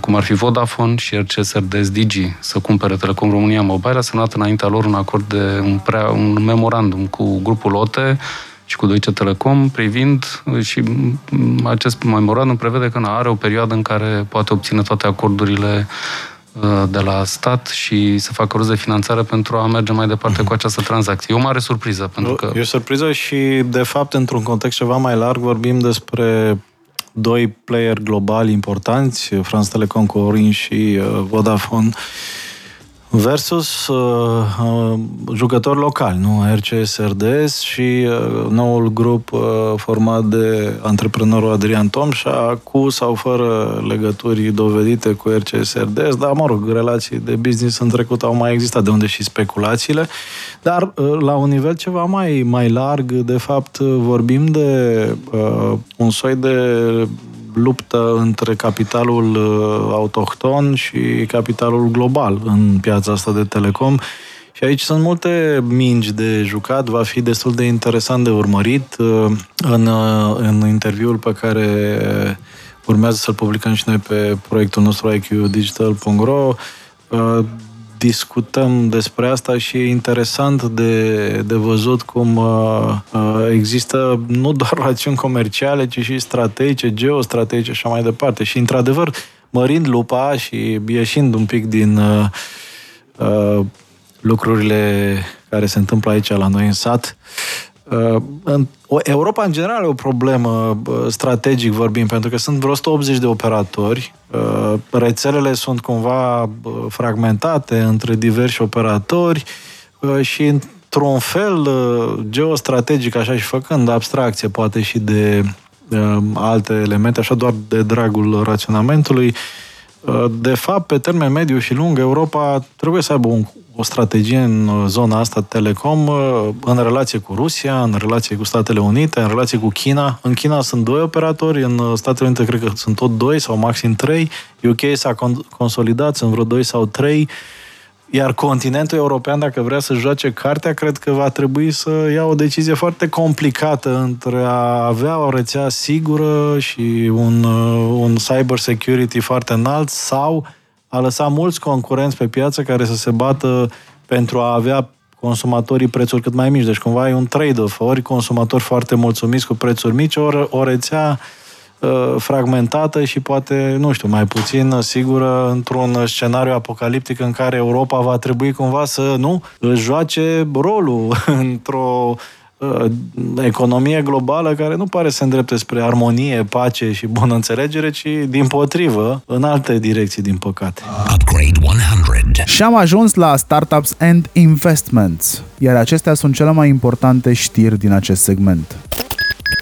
cum ar fi Vodafone și RCS RDS Digi să cumpere Telecom România Mobile, a semnat înaintea lor un acord de un, prea, un memorandum cu grupul OTE și cu Deutsche Telecom privind și acest memorandum prevede că are o perioadă în care poate obține toate acordurile de la stat și să facă rost de finanțare pentru a merge mai departe cu această tranzacție. E o mare surpriză. Pentru că... E o surpriză și, de fapt, într-un context ceva mai larg, vorbim despre doi player globali importanți, France Telecom cu Orange și Vodafone, versus uh, uh, jucători locali, nu? RCS RDS și uh, noul grup uh, format de antreprenorul Adrian Tomșa, cu sau fără legături dovedite cu RCS RDS, dar, mă rog, relații de business în trecut au mai existat, de unde și speculațiile, dar uh, la un nivel ceva mai, mai larg, de fapt, vorbim de uh, un soi de luptă între capitalul uh, autohton și capitalul global în piața asta de telecom. Și aici sunt multe mingi de jucat, va fi destul de interesant de urmărit. Uh, în, uh, în interviul pe care urmează să-l publicăm și noi pe proiectul nostru iqdigital.ro discutăm despre asta și e interesant de, de văzut cum uh, uh, există nu doar rațiuni comerciale, ci și strategice, geostrategice și așa mai departe. Și, într-adevăr, mărind lupa și ieșind un pic din uh, uh, lucrurile care se întâmplă aici la noi în sat, Uh, Europa, în general, e o problemă strategic vorbim, pentru că sunt vreo 180 de operatori. Uh, rețelele sunt cumva fragmentate între diversi operatori uh, și, într-un fel, geostrategic, așa și făcând abstracție, poate și de alte elemente, așa doar de dragul raționamentului, de fapt, pe termen mediu și lung, Europa trebuie să aibă un o strategie în uh, zona asta telecom uh, în relație cu Rusia, în relație cu Statele Unite, în relație cu China. În China sunt doi operatori, în uh, Statele Unite cred că sunt tot doi sau maxim trei. UK s-a consolidat, sunt vreo doi sau trei. Iar continentul european, dacă vrea să joace cartea, cred că va trebui să ia o decizie foarte complicată între a avea o rețea sigură și un, un cyber security foarte înalt sau a lăsat mulți concurenți pe piață care să se bată pentru a avea consumatorii prețuri cât mai mici. Deci cumva e un trade-off. Ori consumatori foarte mulțumiți cu prețuri mici, ori o rețea uh, fragmentată și poate, nu știu, mai puțin sigură într-un scenariu apocaliptic în care Europa va trebui cumva să, nu, își joace rolul într-o Uh, economie globală care nu pare să îndrepte spre armonie, pace și bună înțelegere, ci din potrivă, în alte direcții, din păcate. Upgrade 100. Și am ajuns la Startups and Investments, iar acestea sunt cele mai importante știri din acest segment.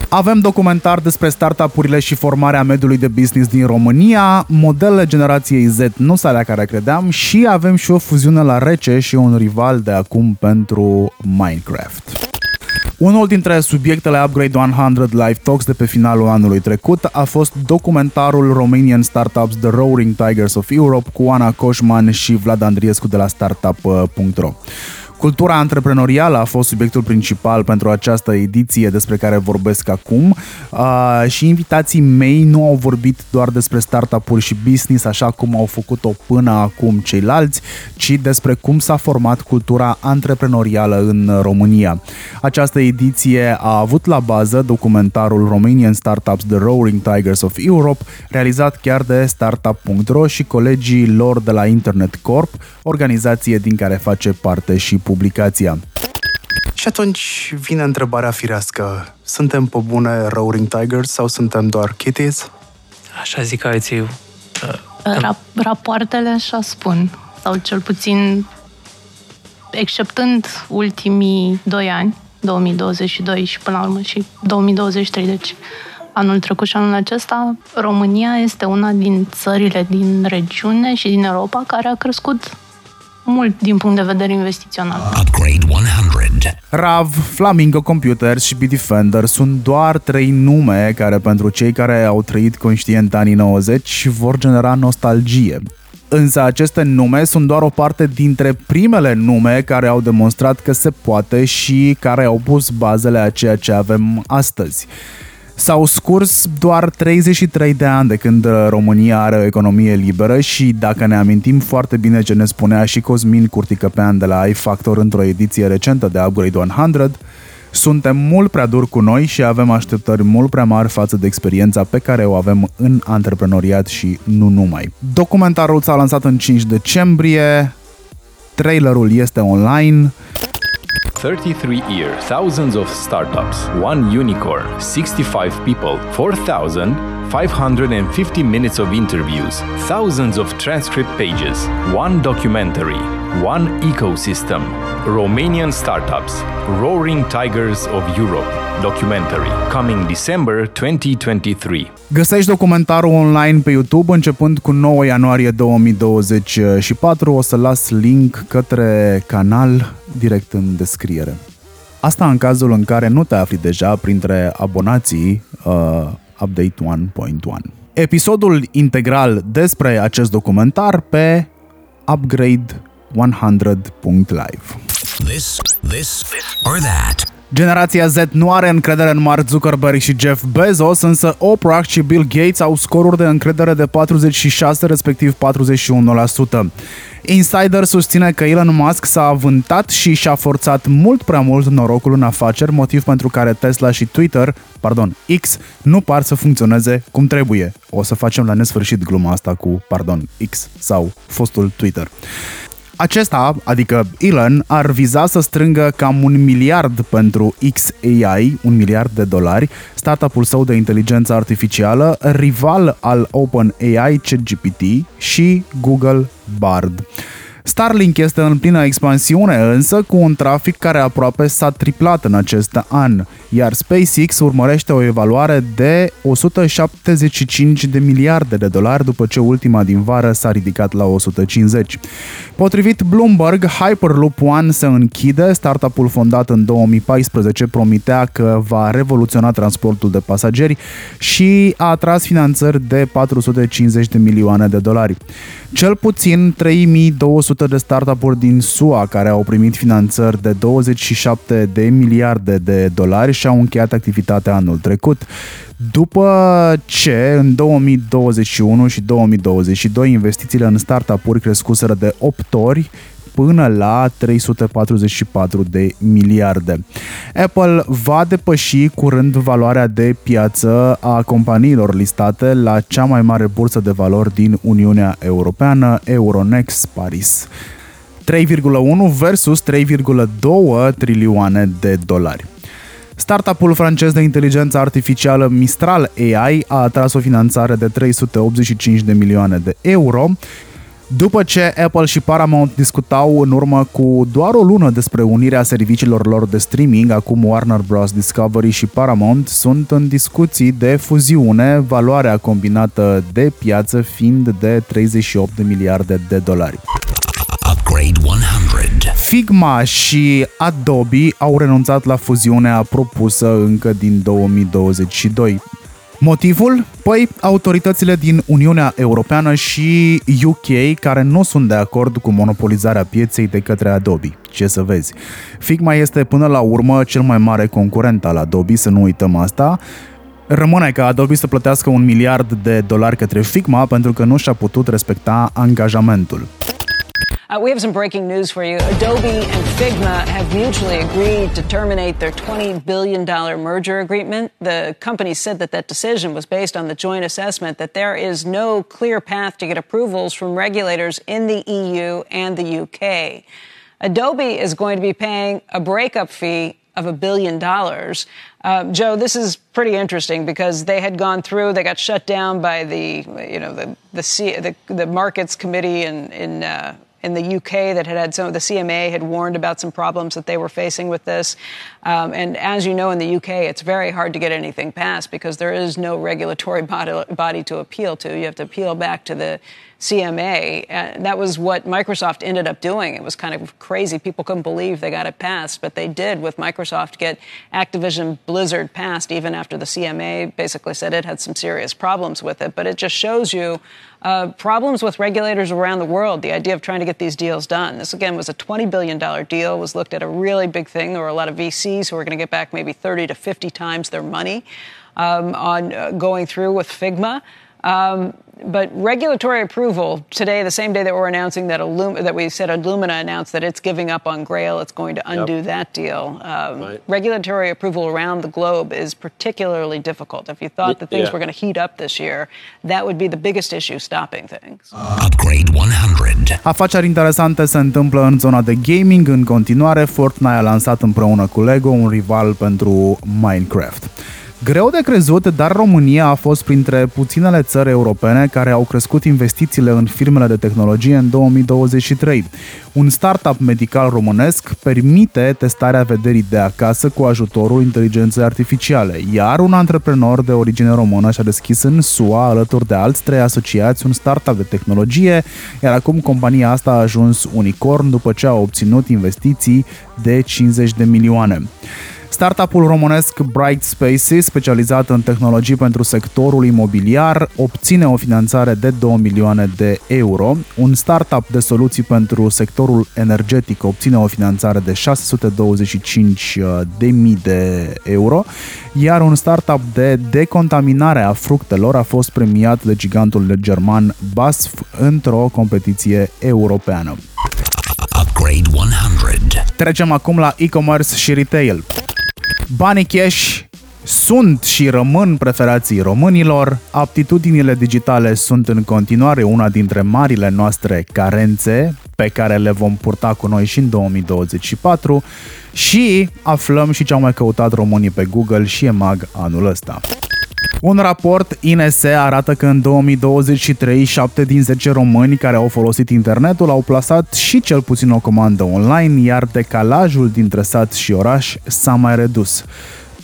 Avem documentar despre startup-urile și formarea mediului de business din România, modelele generației Z nu s alea care credeam și avem și o fuziune la rece și un rival de acum pentru Minecraft. Unul dintre subiectele Upgrade 100 Live Talks de pe finalul anului trecut a fost documentarul Romanian Startups The Roaring Tigers of Europe cu Ana Coșman și Vlad Andriescu de la startup.ro. Cultura antreprenorială a fost subiectul principal pentru această ediție despre care vorbesc acum uh, și invitații mei nu au vorbit doar despre startup-uri și business așa cum au făcut-o până acum ceilalți, ci despre cum s-a format cultura antreprenorială în România. Această ediție a avut la bază documentarul Romanian Startups The Roaring Tigers of Europe, realizat chiar de startup.ro și colegii lor de la Internet Corp, organizație din care face parte și publicația. Și atunci vine întrebarea firească. Suntem pe bune Roaring Tigers sau suntem doar Kitties? Așa zic alții. Uh, Ra- rapoartele așa spun. Sau cel puțin, exceptând ultimii doi ani, 2022 și până la urmă și 2023, deci anul trecut și anul acesta, România este una din țările din regiune și din Europa care a crescut mult din punct de vedere investițional. Upgrade 100. RAV, Flamingo Computers și Bitdefender sunt doar trei nume care pentru cei care au trăit conștient anii 90 vor genera nostalgie. Însă aceste nume sunt doar o parte dintre primele nume care au demonstrat că se poate și care au pus bazele a ceea ce avem astăzi. S-au scurs doar 33 de ani de când uh, România are o economie liberă și dacă ne amintim foarte bine ce ne spunea și Cosmin Curticăpean de la iFactor într-o ediție recentă de Upgrade 100, suntem mult prea duri cu noi și avem așteptări mult prea mari față de experiența pe care o avem în antreprenoriat și nu numai. Documentarul s-a lansat în 5 decembrie, trailerul este online, 33 years, thousands of startups, one unicorn, 65 people, 4,550 minutes of interviews, thousands of transcript pages, one documentary, one ecosystem. Romanian startups, Roaring Tigers of Europe, documentary, coming December 2023. Găsești documentarul online pe YouTube începând cu 9 ianuarie 2024. O să las link către canal direct în descriere. Asta în cazul în care nu te afli deja printre abonații uh, Update 1.1. Episodul integral despre acest documentar pe upgrade100.live. This, this, or that. Generația Z nu are încredere în Mark Zuckerberg și Jeff Bezos, însă Oprah și Bill Gates au scoruri de încredere de 46 respectiv 41%. Insider susține că Elon Musk s-a avântat și și-a forțat mult prea mult norocul în afaceri, motiv pentru care Tesla și Twitter, pardon, X, nu par să funcționeze cum trebuie. O să facem la nesfârșit gluma asta cu, pardon, X sau fostul Twitter. Acesta, adică Elon, ar viza să strângă cam un miliard pentru XAI, un miliard de dolari, startup-ul său de inteligență artificială, rival al OpenAI ChatGPT și Google Bard. Starlink este în plină expansiune, însă cu un trafic care aproape s-a triplat în acest an, iar SpaceX urmărește o evaluare de 175 de miliarde de dolari după ce ultima din vară s-a ridicat la 150. Potrivit Bloomberg, Hyperloop One se închide, startup-ul fondat în 2014 promitea că va revoluționa transportul de pasageri și a atras finanțări de 450 de milioane de dolari. Cel puțin 3200 de startup-uri din SUA care au primit finanțări de 27 de miliarde de dolari și-au încheiat activitatea anul trecut. După ce în 2021 și 2022 investițiile în startup-uri crescuseră de 8 ori, până la 344 de miliarde. Apple va depăși curând valoarea de piață a companiilor listate la cea mai mare bursă de valori din Uniunea Europeană, Euronext Paris. 3,1 versus 3,2 trilioane de dolari. Startup-ul francez de inteligență artificială Mistral AI a atras o finanțare de 385 de milioane de euro după ce Apple și Paramount discutau în urmă cu doar o lună despre unirea serviciilor lor de streaming, acum Warner Bros. Discovery și Paramount sunt în discuții de fuziune, valoarea combinată de piață fiind de 38 de miliarde de dolari. Upgrade 100. Figma și Adobe au renunțat la fuziunea propusă încă din 2022. Motivul? Păi, autoritățile din Uniunea Europeană și UK care nu sunt de acord cu monopolizarea pieței de către Adobe. Ce să vezi. Figma este până la urmă cel mai mare concurent al Adobe, să nu uităm asta. Rămâne ca Adobe să plătească un miliard de dolari către Figma pentru că nu și-a putut respecta angajamentul. Uh, we have some breaking news for you. Adobe and Figma have mutually agreed to terminate their $20 billion merger agreement. The company said that that decision was based on the joint assessment that there is no clear path to get approvals from regulators in the EU and the UK. Adobe is going to be paying a breakup fee of a billion dollars. Uh, Joe, this is pretty interesting because they had gone through, they got shut down by the, you know, the the, the, the markets committee in in uh, in the UK that had had some, the CMA had warned about some problems that they were facing with this. Um, and as you know, in the UK, it's very hard to get anything passed because there is no regulatory body, body to appeal to. You have to appeal back to the CMA. Uh, that was what Microsoft ended up doing. It was kind of crazy. People couldn't believe they got it passed, but they did with Microsoft get Activision Blizzard passed even after the CMA basically said it had some serious problems with it. But it just shows you uh, problems with regulators around the world, the idea of trying to get these deals done. This, again, was a $20 billion deal, was looked at a really big thing. There were a lot of VCs who were going to get back maybe 30 to 50 times their money um, on uh, going through with Figma. Um, but regulatory approval today, the same day that we're announcing that Illum- that we said Illumina announced that it's giving up on Grail, it's going to undo yep. that deal. Um, right. Regulatory approval around the globe is particularly difficult. If you thought that things yeah. were going to heat up this year, that would be the biggest issue stopping things. Upgrade 100. Afaceri interesante se întâmplă în zona de gaming. În continuare, Fortnite a lansat împreună cu Lego un rival pentru Minecraft. Greu de crezut, dar România a fost printre puținele țări europene care au crescut investițiile în firmele de tehnologie în 2023. Un startup medical românesc permite testarea vederii de acasă cu ajutorul inteligenței artificiale, iar un antreprenor de origine română și-a deschis în SUA, alături de alți trei asociați, un startup de tehnologie, iar acum compania asta a ajuns unicorn după ce a obținut investiții de 50 de milioane. Startup-ul românesc Bright Spaces, specializat în tehnologii pentru sectorul imobiliar, obține o finanțare de 2 milioane de euro. Un startup de soluții pentru sectorul energetic obține o finanțare de 625 de mii de euro, iar un startup de decontaminare a fructelor a fost premiat de gigantul german BASF într-o competiție europeană. Upgrade 100. Trecem acum la e-commerce și retail. Banii cash sunt și rămân preferații românilor, aptitudinile digitale sunt în continuare una dintre marile noastre carențe pe care le vom purta cu noi și în 2024 și aflăm și ce au mai căutat românii pe Google și EMAG anul ăsta. Un raport INS arată că în 2023, 7 din 10 români care au folosit internetul au plasat și cel puțin o comandă online, iar decalajul dintre sat și oraș s-a mai redus.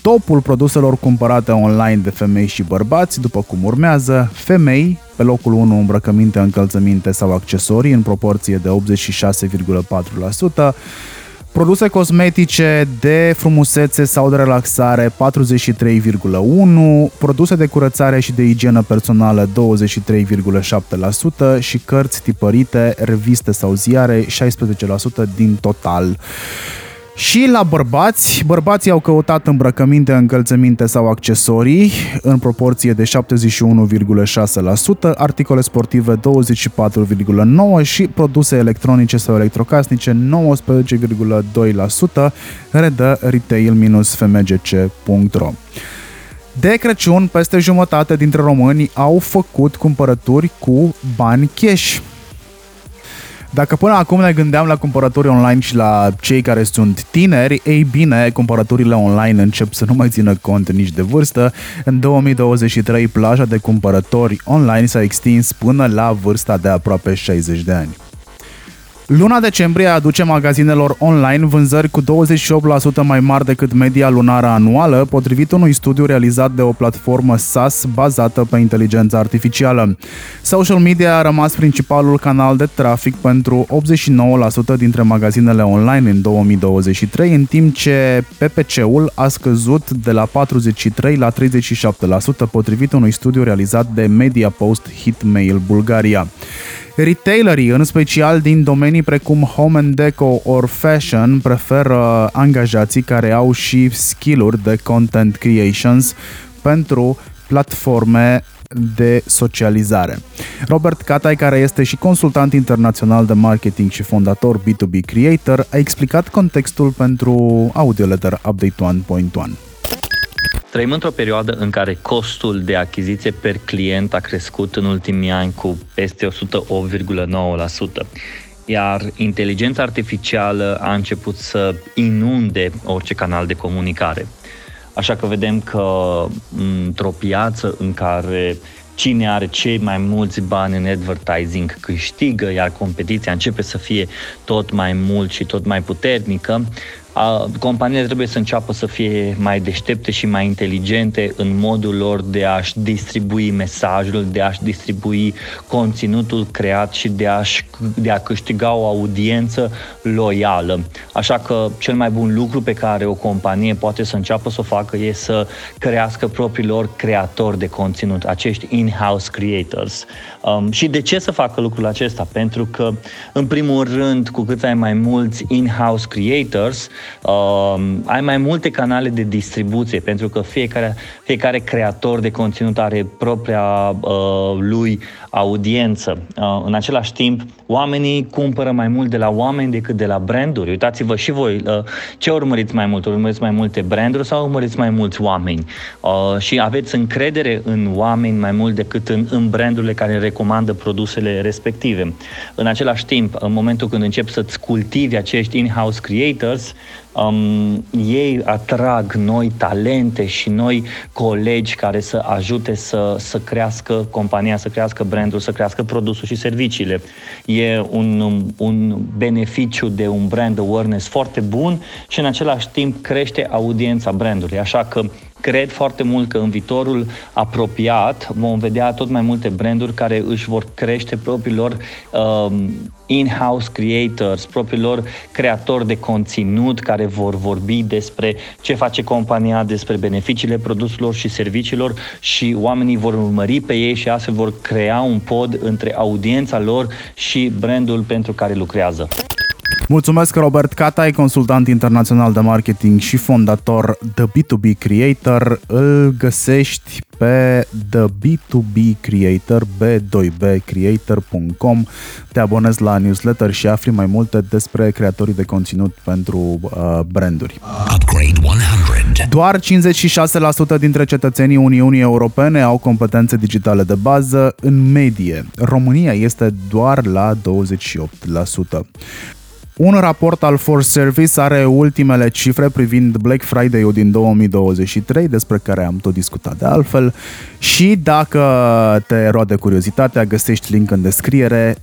Topul produselor cumpărate online de femei și bărbați, după cum urmează, femei, pe locul 1 îmbrăcăminte, încălțăminte sau accesorii în proporție de 86,4%, Produse cosmetice de frumusețe sau de relaxare 43,1%, produse de curățare și de igienă personală 23,7% și cărți tipărite, reviste sau ziare 16% din total. Și la bărbați, bărbații au căutat îmbrăcăminte, încălțăminte sau accesorii în proporție de 71,6%, articole sportive 24,9% și produse electronice sau electrocasnice 19,2%, redă retail-fmgc.ro. De Crăciun, peste jumătate dintre români au făcut cumpărături cu bani cash. Dacă până acum ne gândeam la cumpărături online și la cei care sunt tineri, ei bine, cumpărăturile online încep să nu mai țină cont nici de vârstă. În 2023, plaja de cumpărători online s-a extins până la vârsta de aproape 60 de ani. Luna decembrie aduce magazinelor online vânzări cu 28% mai mari decât media lunară anuală, potrivit unui studiu realizat de o platformă SaaS bazată pe inteligența artificială. Social media a rămas principalul canal de trafic pentru 89% dintre magazinele online în 2023, în timp ce PPC-ul a scăzut de la 43 la 37%, potrivit unui studiu realizat de Media Post Hitmail Bulgaria. Retailerii, în special din domenii precum home and deco or fashion, preferă angajații care au și skill-uri de content creations pentru platforme de socializare. Robert Catai, care este și consultant internațional de marketing și fondator B2B Creator, a explicat contextul pentru Audioletter Update 1.1. Trăim într-o perioadă în care costul de achiziție per client a crescut în ultimii ani cu peste 108,9%, iar inteligența artificială a început să inunde orice canal de comunicare. Așa că vedem că într-o piață în care cine are cei mai mulți bani în advertising câștigă, iar competiția începe să fie tot mai mult și tot mai puternică, A, companiile trebuie să înceapă să fie mai deștepte și mai inteligente în modul lor de a-și distribui mesajul, de a-și distribui conținutul creat și de, a-și, de a câștiga o audiență loială. Așa că cel mai bun lucru pe care o companie poate să înceapă să o facă e să crească propriilor creatori de conținut, acești in-house creators. Um, și de ce să facă lucrul acesta? Pentru că, în primul rând, cu cât ai mai mulți in-house creators, um, ai mai multe canale de distribuție, pentru că fiecare, fiecare creator de conținut are propria uh, lui audiență. Uh, în același timp, oamenii cumpără mai mult de la oameni decât de la branduri. Uitați-vă și voi, uh, ce urmăriți mai mult? Urmăriți mai multe branduri sau urmăriți mai mulți oameni? Uh, și aveți încredere în oameni mai mult decât în, în brandurile care recomandă produsele respective. În același timp, în momentul când începi să-ți cultivi acești in-house creators, um, ei atrag noi talente și noi colegi care să ajute să, să crească compania, să crească brandul, să crească produsul și serviciile. E un, un beneficiu de un brand awareness foarte bun și în același timp crește audiența brandului. Așa că cred foarte mult că în viitorul apropiat vom vedea tot mai multe branduri care își vor crește propriilor um, in-house creators, propriilor creatori de conținut care vor vorbi despre ce face compania, despre beneficiile produselor și serviciilor și oamenii vor urmări pe ei și astfel vor crea un pod între audiența lor și brandul pentru care lucrează. Mulțumesc, Robert Catai, consultant internațional de marketing și fondator The B2B Creator. Îl găsești pe The B2B Creator, b2bcreator.com. Te abonezi la newsletter și afli mai multe despre creatorii de conținut pentru uh, branduri. Upgrade 100. Doar 56% dintre cetățenii Uniunii Europene au competențe digitale de bază în medie. România este doar la 28%. Un raport al Force Service are ultimele cifre privind Black Friday-ul din 2023, despre care am tot discutat de altfel, și dacă te roade curiozitatea, găsești link în descriere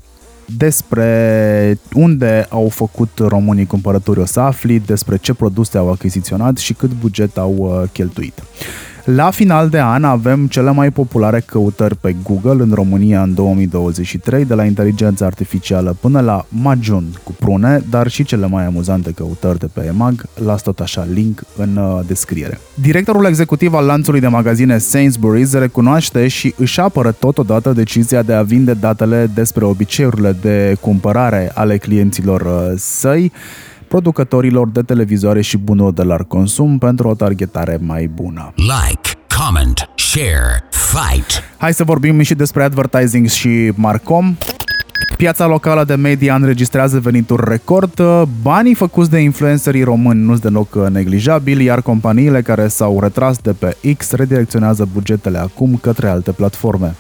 despre unde au făcut românii cumpărături o să afli, despre ce produse au achiziționat și cât buget au uh, cheltuit. La final de an avem cele mai populare căutări pe Google în România în 2023, de la inteligența artificială până la Majun cu prune, dar și cele mai amuzante căutări de pe EMAG. Las tot așa link în uh, descriere. Directorul executiv al lanțului de magazine Sainsbury's recunoaște și își apără totodată decizia de a vinde datele despre obiceiurile de cumpărare ale clienților uh, săi producătorilor de televizoare și bunuri de larg consum pentru o targetare mai bună. Like, comment, share, fight. Hai să vorbim și despre advertising și Marcom. Piața locală de media înregistrează venituri record, banii făcuți de influencerii români nu sunt deloc neglijabili, iar companiile care s-au retras de pe X redirecționează bugetele acum către alte platforme.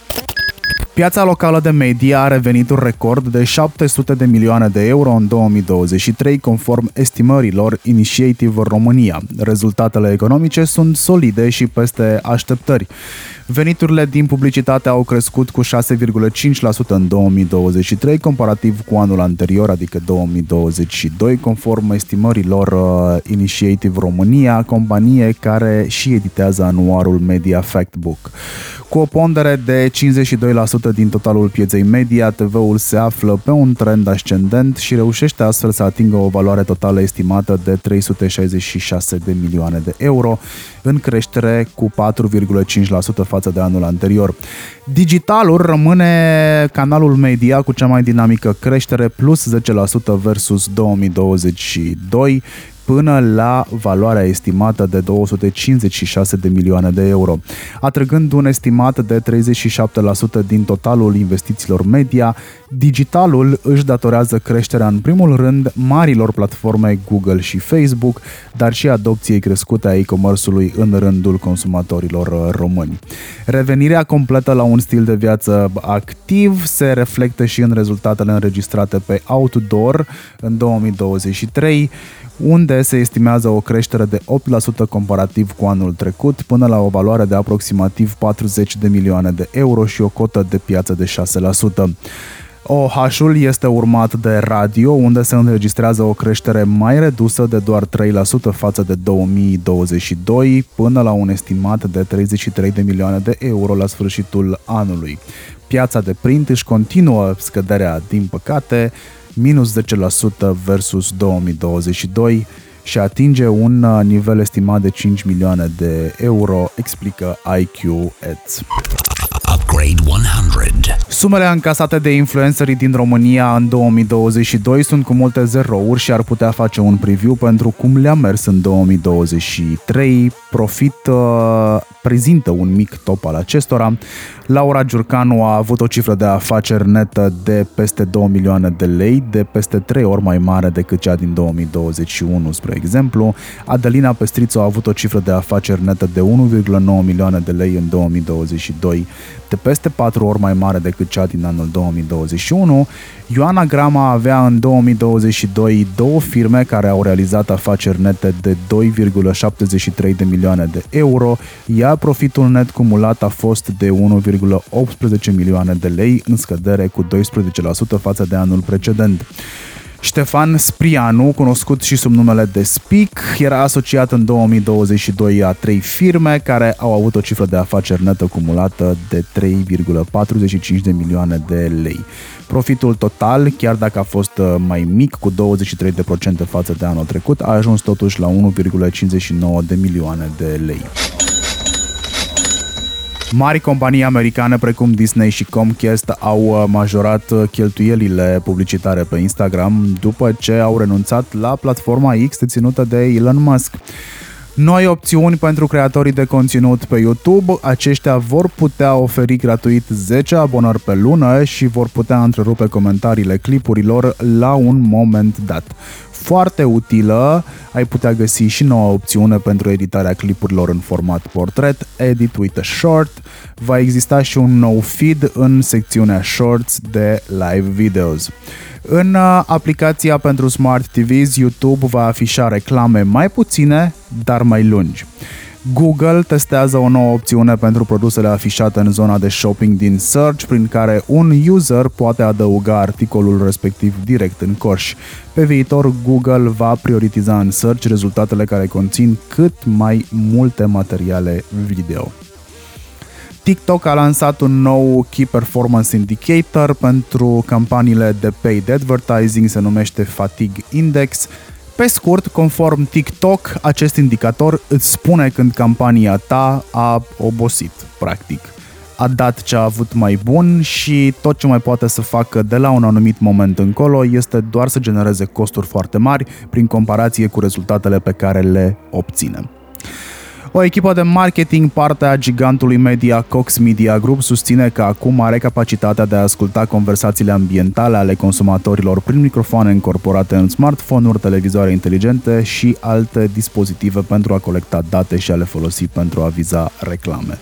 Piața locală de media are venituri record de 700 de milioane de euro în 2023, conform estimărilor Initiative România. Rezultatele economice sunt solide și peste așteptări. Veniturile din publicitate au crescut cu 6,5% în 2023, comparativ cu anul anterior, adică 2022, conform estimărilor uh, Initiative România, companie care și editează anuarul Media Factbook. Cu o pondere de 52% din totalul pieței media, TV-ul se află pe un trend ascendent și reușește astfel să atingă o valoare totală estimată de 366 de milioane de euro, în creștere cu 4,5% față de anul anterior. Digitalul rămâne canalul media cu cea mai dinamică creștere, plus 10% versus 2022, până la valoarea estimată de 256 de milioane de euro, atrăgând un estimat de 37% din totalul investițiilor media. Digitalul își datorează creșterea în primul rând marilor platforme Google și Facebook, dar și adopției crescute a e-commerce-ului în rândul consumatorilor uh, români. Revenirea completă la un stil de viață activ se reflectă și în rezultatele înregistrate pe Outdoor în 2023, unde se estimează o creștere de 8% comparativ cu anul trecut, până la o valoare de aproximativ 40 de milioane de euro și o cotă de piață de 6%. OH-ul este urmat de radio, unde se înregistrează o creștere mai redusă de doar 3% față de 2022, până la un estimat de 33 de milioane de euro la sfârșitul anului. Piața de print își continuă scăderea, din păcate, minus 10% versus 2022 și atinge un uh, nivel estimat de 5 milioane de euro, explică IQ Ads. Upgrade 100. Sumele încasate de influencerii din România în 2022 sunt cu multe zerouri și ar putea face un preview pentru cum le-a mers în 2023. Profit uh, prezintă un mic top al acestora. Laura Giurcanu a avut o cifră de afaceri netă de peste 2 milioane de lei, de peste 3 ori mai mare decât cea din 2021, spre exemplu. Adelina Pestrițu a avut o cifră de afaceri netă de 1,9 milioane de lei în 2022, de peste 4 ori mai mare decât cea din anul 2021. Ioana Grama avea în 2022 două firme care au realizat afaceri nete de 2,73 de milioane de euro, iar profitul net cumulat a fost de 1,18 milioane de lei, în scădere cu 12% față de anul precedent. Ștefan Sprianu, cunoscut și sub numele de Speak, era asociat în 2022 a trei firme care au avut o cifră de afaceri netă cumulată de 3,45 de milioane de lei. Profitul total, chiar dacă a fost uh, mai mic cu 23% față de anul trecut, a ajuns totuși la 1,59 de milioane de lei. Mari companii americane precum Disney și Comcast au uh, majorat uh, cheltuielile publicitare pe Instagram după ce au renunțat la platforma X deținută de Elon Musk. Noi opțiuni pentru creatorii de conținut pe YouTube. Aceștia vor putea oferi gratuit 10 abonări pe lună și vor putea întrerupe comentariile clipurilor la un moment dat foarte utilă. Ai putea găsi și noua opțiune pentru editarea clipurilor în format portret, Edit with a Short. Va exista și un nou feed în secțiunea Shorts de live videos. În uh, aplicația pentru Smart TVs, YouTube va afișa reclame mai puține, dar mai lungi. Google testează o nouă opțiune pentru produsele afișate în zona de shopping din Search, prin care un user poate adăuga articolul respectiv direct în coș. Pe viitor, Google va prioritiza în Search rezultatele care conțin cât mai multe materiale video. TikTok a lansat un nou Key Performance Indicator pentru campaniile de paid advertising, se numește Fatigue Index. Pe scurt, conform TikTok, acest indicator îți spune când campania ta a obosit, practic. A dat ce a avut mai bun și tot ce mai poate să facă de la un anumit moment încolo este doar să genereze costuri foarte mari prin comparație cu rezultatele pe care le obține. O echipă de marketing, partea gigantului media Cox Media Group, susține că acum are capacitatea de a asculta conversațiile ambientale ale consumatorilor prin microfoane încorporate în smartphone-uri, televizoare inteligente și alte dispozitive pentru a colecta date și a le folosi pentru a viza reclame.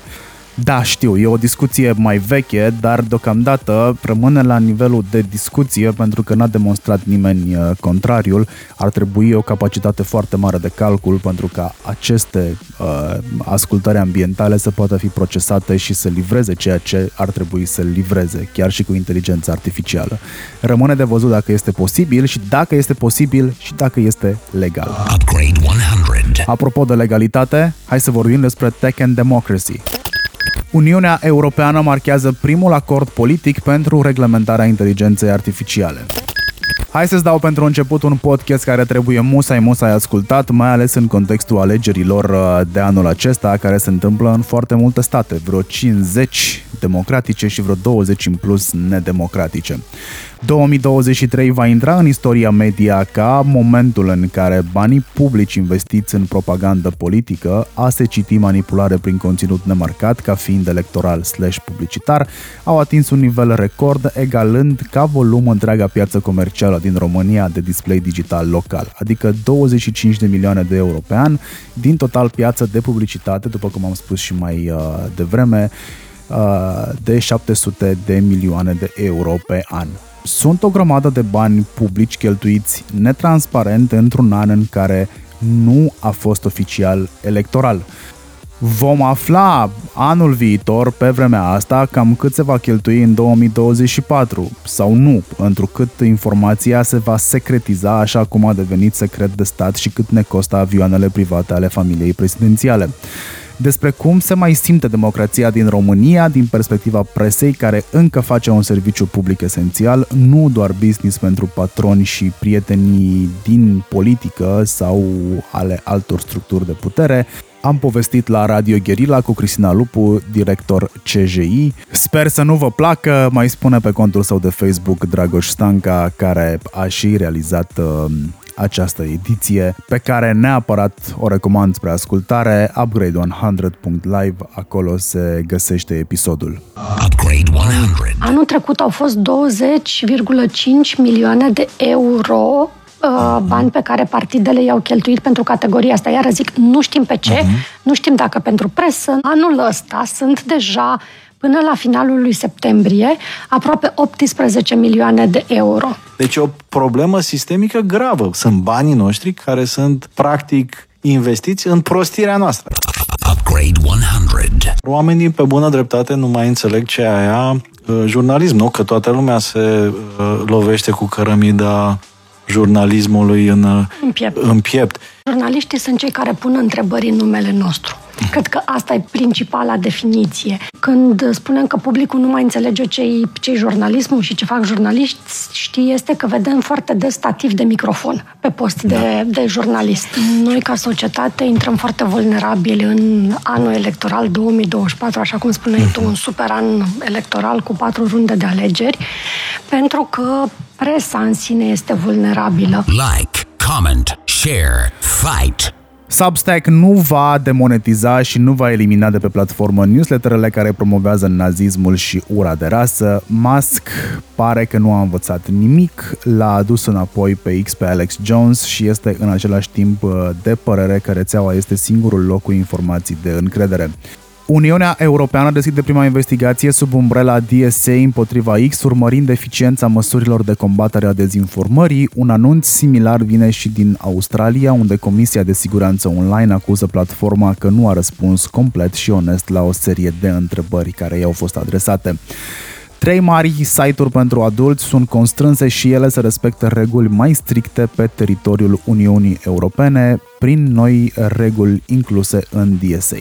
Da, știu, e o discuție mai veche, dar deocamdată rămâne la nivelul de discuție pentru că n-a demonstrat nimeni uh, contrariul. Ar trebui o capacitate foarte mare de calcul pentru ca aceste uh, ascultări ambientale să poată fi procesate și să livreze ceea ce ar trebui să livreze, chiar și cu inteligența artificială. Rămâne de văzut dacă este posibil și dacă este posibil și dacă este legal. Upgrade 100. Apropo de legalitate, hai să vorbim despre Tech and Democracy. Uniunea Europeană marchează primul acord politic pentru reglementarea inteligenței artificiale. Hai să-ți dau pentru început un podcast care trebuie musai musai ascultat, mai ales în contextul alegerilor uh, de anul acesta, care se întâmplă în foarte multe state, vreo 50 democratice și vreo 20 în plus nedemocratice. 2023 va intra în istoria media ca momentul în care banii publici investiți în propagandă politică, a se citi manipulare prin conținut nemarcat ca fiind electoral slash publicitar, au atins un nivel record egalând ca volum întreaga piață comercială din România de display digital local, adică 25 de milioane de euro pe an din total piață de publicitate, după cum am spus și mai uh, devreme, uh, de 700 de milioane de euro pe an sunt o grămadă de bani publici cheltuiți netransparent într-un an în care nu a fost oficial electoral. Vom afla anul viitor, pe vremea asta, cam cât se va cheltui în 2024 sau nu, întrucât informația se va secretiza așa cum a devenit secret de stat și cât ne costă avioanele private ale familiei prezidențiale despre cum se mai simte democrația din România din perspectiva presei care încă face un serviciu public esențial, nu doar business pentru patroni și prietenii din politică sau ale altor structuri de putere, am povestit la Radio Guerilla cu Cristina Lupu, director CJI. Sper să nu vă placă, mai spune pe contul său de Facebook Dragoș Stanca, care a și realizat uh, această ediție, pe care neapărat o recomand spre ascultare, upgrade100.live, acolo se găsește episodul. Upgrade 100. Anul trecut au fost 20,5 milioane de euro uh, bani pe care partidele i-au cheltuit pentru categoria asta. Iar zic, nu știm pe ce, uh-huh. nu știm dacă pentru presă. Anul ăsta sunt deja până la finalul lui septembrie aproape 18 milioane de euro. Deci o problemă sistemică gravă. Sunt banii noștri care sunt practic investiți în prostirea noastră. Upgrade 100. Oamenii pe bună dreptate nu mai înțeleg ce e aia uh, jurnalism, nu? Că toată lumea se uh, lovește cu cărămida jurnalismului în, uh, În piept. în piept. Jurnaliștii sunt cei care pun întrebări în numele nostru. Cred că asta e principala definiție. Când spunem că publicul nu mai înțelege ce-i, ce jurnalismul și ce fac jurnaliști, știi, este că vedem foarte des stativ de microfon pe post de, de jurnalist. Noi, ca societate, intrăm foarte vulnerabili în anul electoral 2024, așa cum spuneai tu, un super an electoral cu patru runde de alegeri, pentru că presa în sine este vulnerabilă. Like, comment, share, fight. Substack nu va demonetiza și nu va elimina de pe platformă newsletterele care promovează nazismul și ura de rasă. Musk pare că nu a învățat nimic, l-a adus înapoi pe X pe Alex Jones și este în același timp uh, de părere că rețeaua este singurul loc cu informații de încredere. Uniunea Europeană deschide prima investigație sub umbrela DSA împotriva X, urmărind eficiența măsurilor de combatere a dezinformării. Un anunț similar vine și din Australia, unde Comisia de Siguranță Online acuză platforma că nu a răspuns complet și onest la o serie de întrebări care i-au fost adresate. Trei mari site-uri pentru adulți sunt constrânse și ele să respecte reguli mai stricte pe teritoriul Uniunii Europene prin noi reguli incluse în DSA.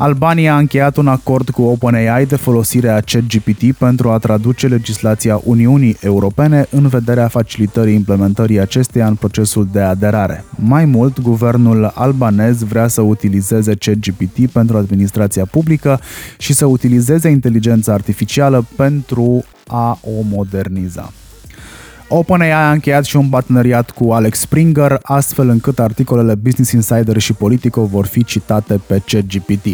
Albania a încheiat un acord cu OpenAI de folosire a ChatGPT pentru a traduce legislația Uniunii Europene în vederea facilitării implementării acesteia în procesul de aderare. Mai mult, guvernul albanez vrea să utilizeze ChatGPT pentru administrația publică și să utilizeze inteligența artificială pentru a o moderniza. OpenAI a încheiat și un parteneriat cu Alex Springer, astfel încât articolele Business Insider și Politico vor fi citate pe ChatGPT.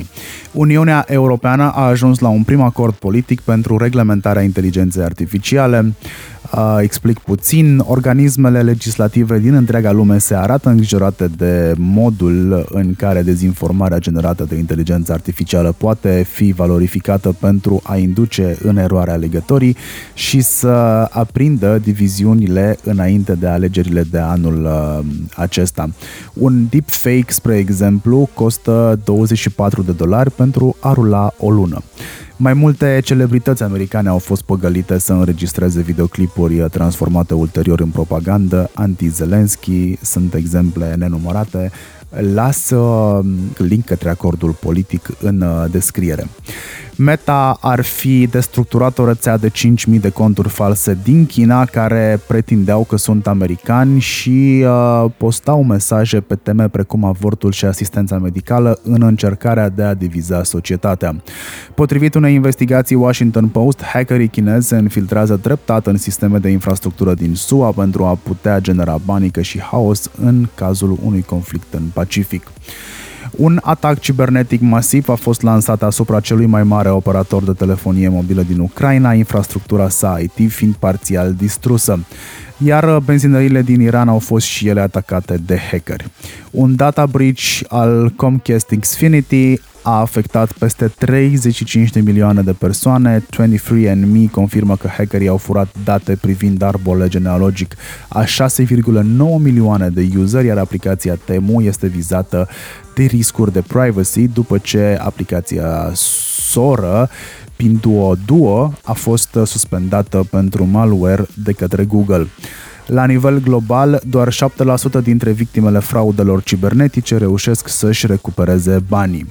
Uniunea Europeană a ajuns la un prim acord politic pentru reglementarea inteligenței artificiale. Uh, explic puțin, organismele legislative din întreaga lume se arată îngrijorate de modul în care dezinformarea generată de inteligența artificială poate fi valorificată pentru a induce în eroare alegătorii și să aprindă diviziunile înainte de alegerile de anul uh, acesta. Un deepfake, spre exemplu, costă 24 de dolari pentru a rula o lună. Mai multe celebrități americane au fost păgălite să înregistreze videoclipuri transformate ulterior în propagandă anti-Zelensky, sunt exemple nenumărate. Las uh, link către acordul politic în uh, descriere. Meta ar fi destructurat o rețea de 5.000 de conturi false din China care pretindeau că sunt americani și uh, postau mesaje pe teme precum avortul și asistența medicală în încercarea de a diviza societatea. Potrivit unei investigații Washington Post, hackerii chinezi se infiltrează treptat în sisteme de infrastructură din SUA pentru a putea genera panică și haos în cazul unui conflict în Pacific. Un atac cibernetic masiv a fost lansat asupra celui mai mare operator de telefonie mobilă din Ucraina, infrastructura sa IT fiind parțial distrusă iar benzinările din Iran au fost și ele atacate de hackeri. Un data breach al Comcast Xfinity a afectat peste 35 de milioane de persoane. 23andMe confirmă că hackerii au furat date privind arborele genealogic a 6,9 milioane de useri, iar aplicația Temu este vizată de riscuri de privacy după ce aplicația soră Pinduoduo a fost suspendată pentru malware de către Google. La nivel global, doar 7% dintre victimele fraudelor cibernetice reușesc să-și recupereze banii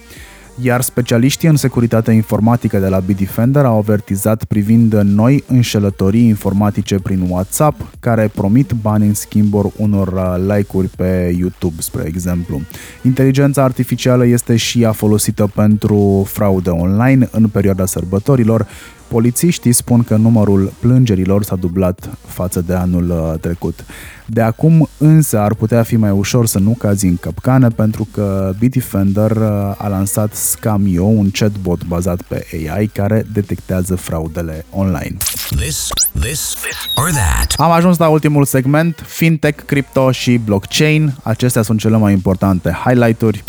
iar specialiștii în securitate informatică de la Bitdefender au avertizat privind noi înșelătorii informatice prin WhatsApp, care promit bani în schimbul unor uh, like-uri pe YouTube, spre exemplu. Inteligența artificială este și ea folosită pentru fraude online în perioada sărbătorilor, Polițiștii spun că numărul plângerilor s-a dublat față de anul uh, trecut. De acum însă ar putea fi mai ușor să nu cazi în capcane pentru că Bitdefender uh, a lansat Scamio, un chatbot bazat pe AI care detectează fraudele online. This, this, or that. Am ajuns la ultimul segment, fintech, crypto și blockchain. Acestea sunt cele mai importante highlight-uri.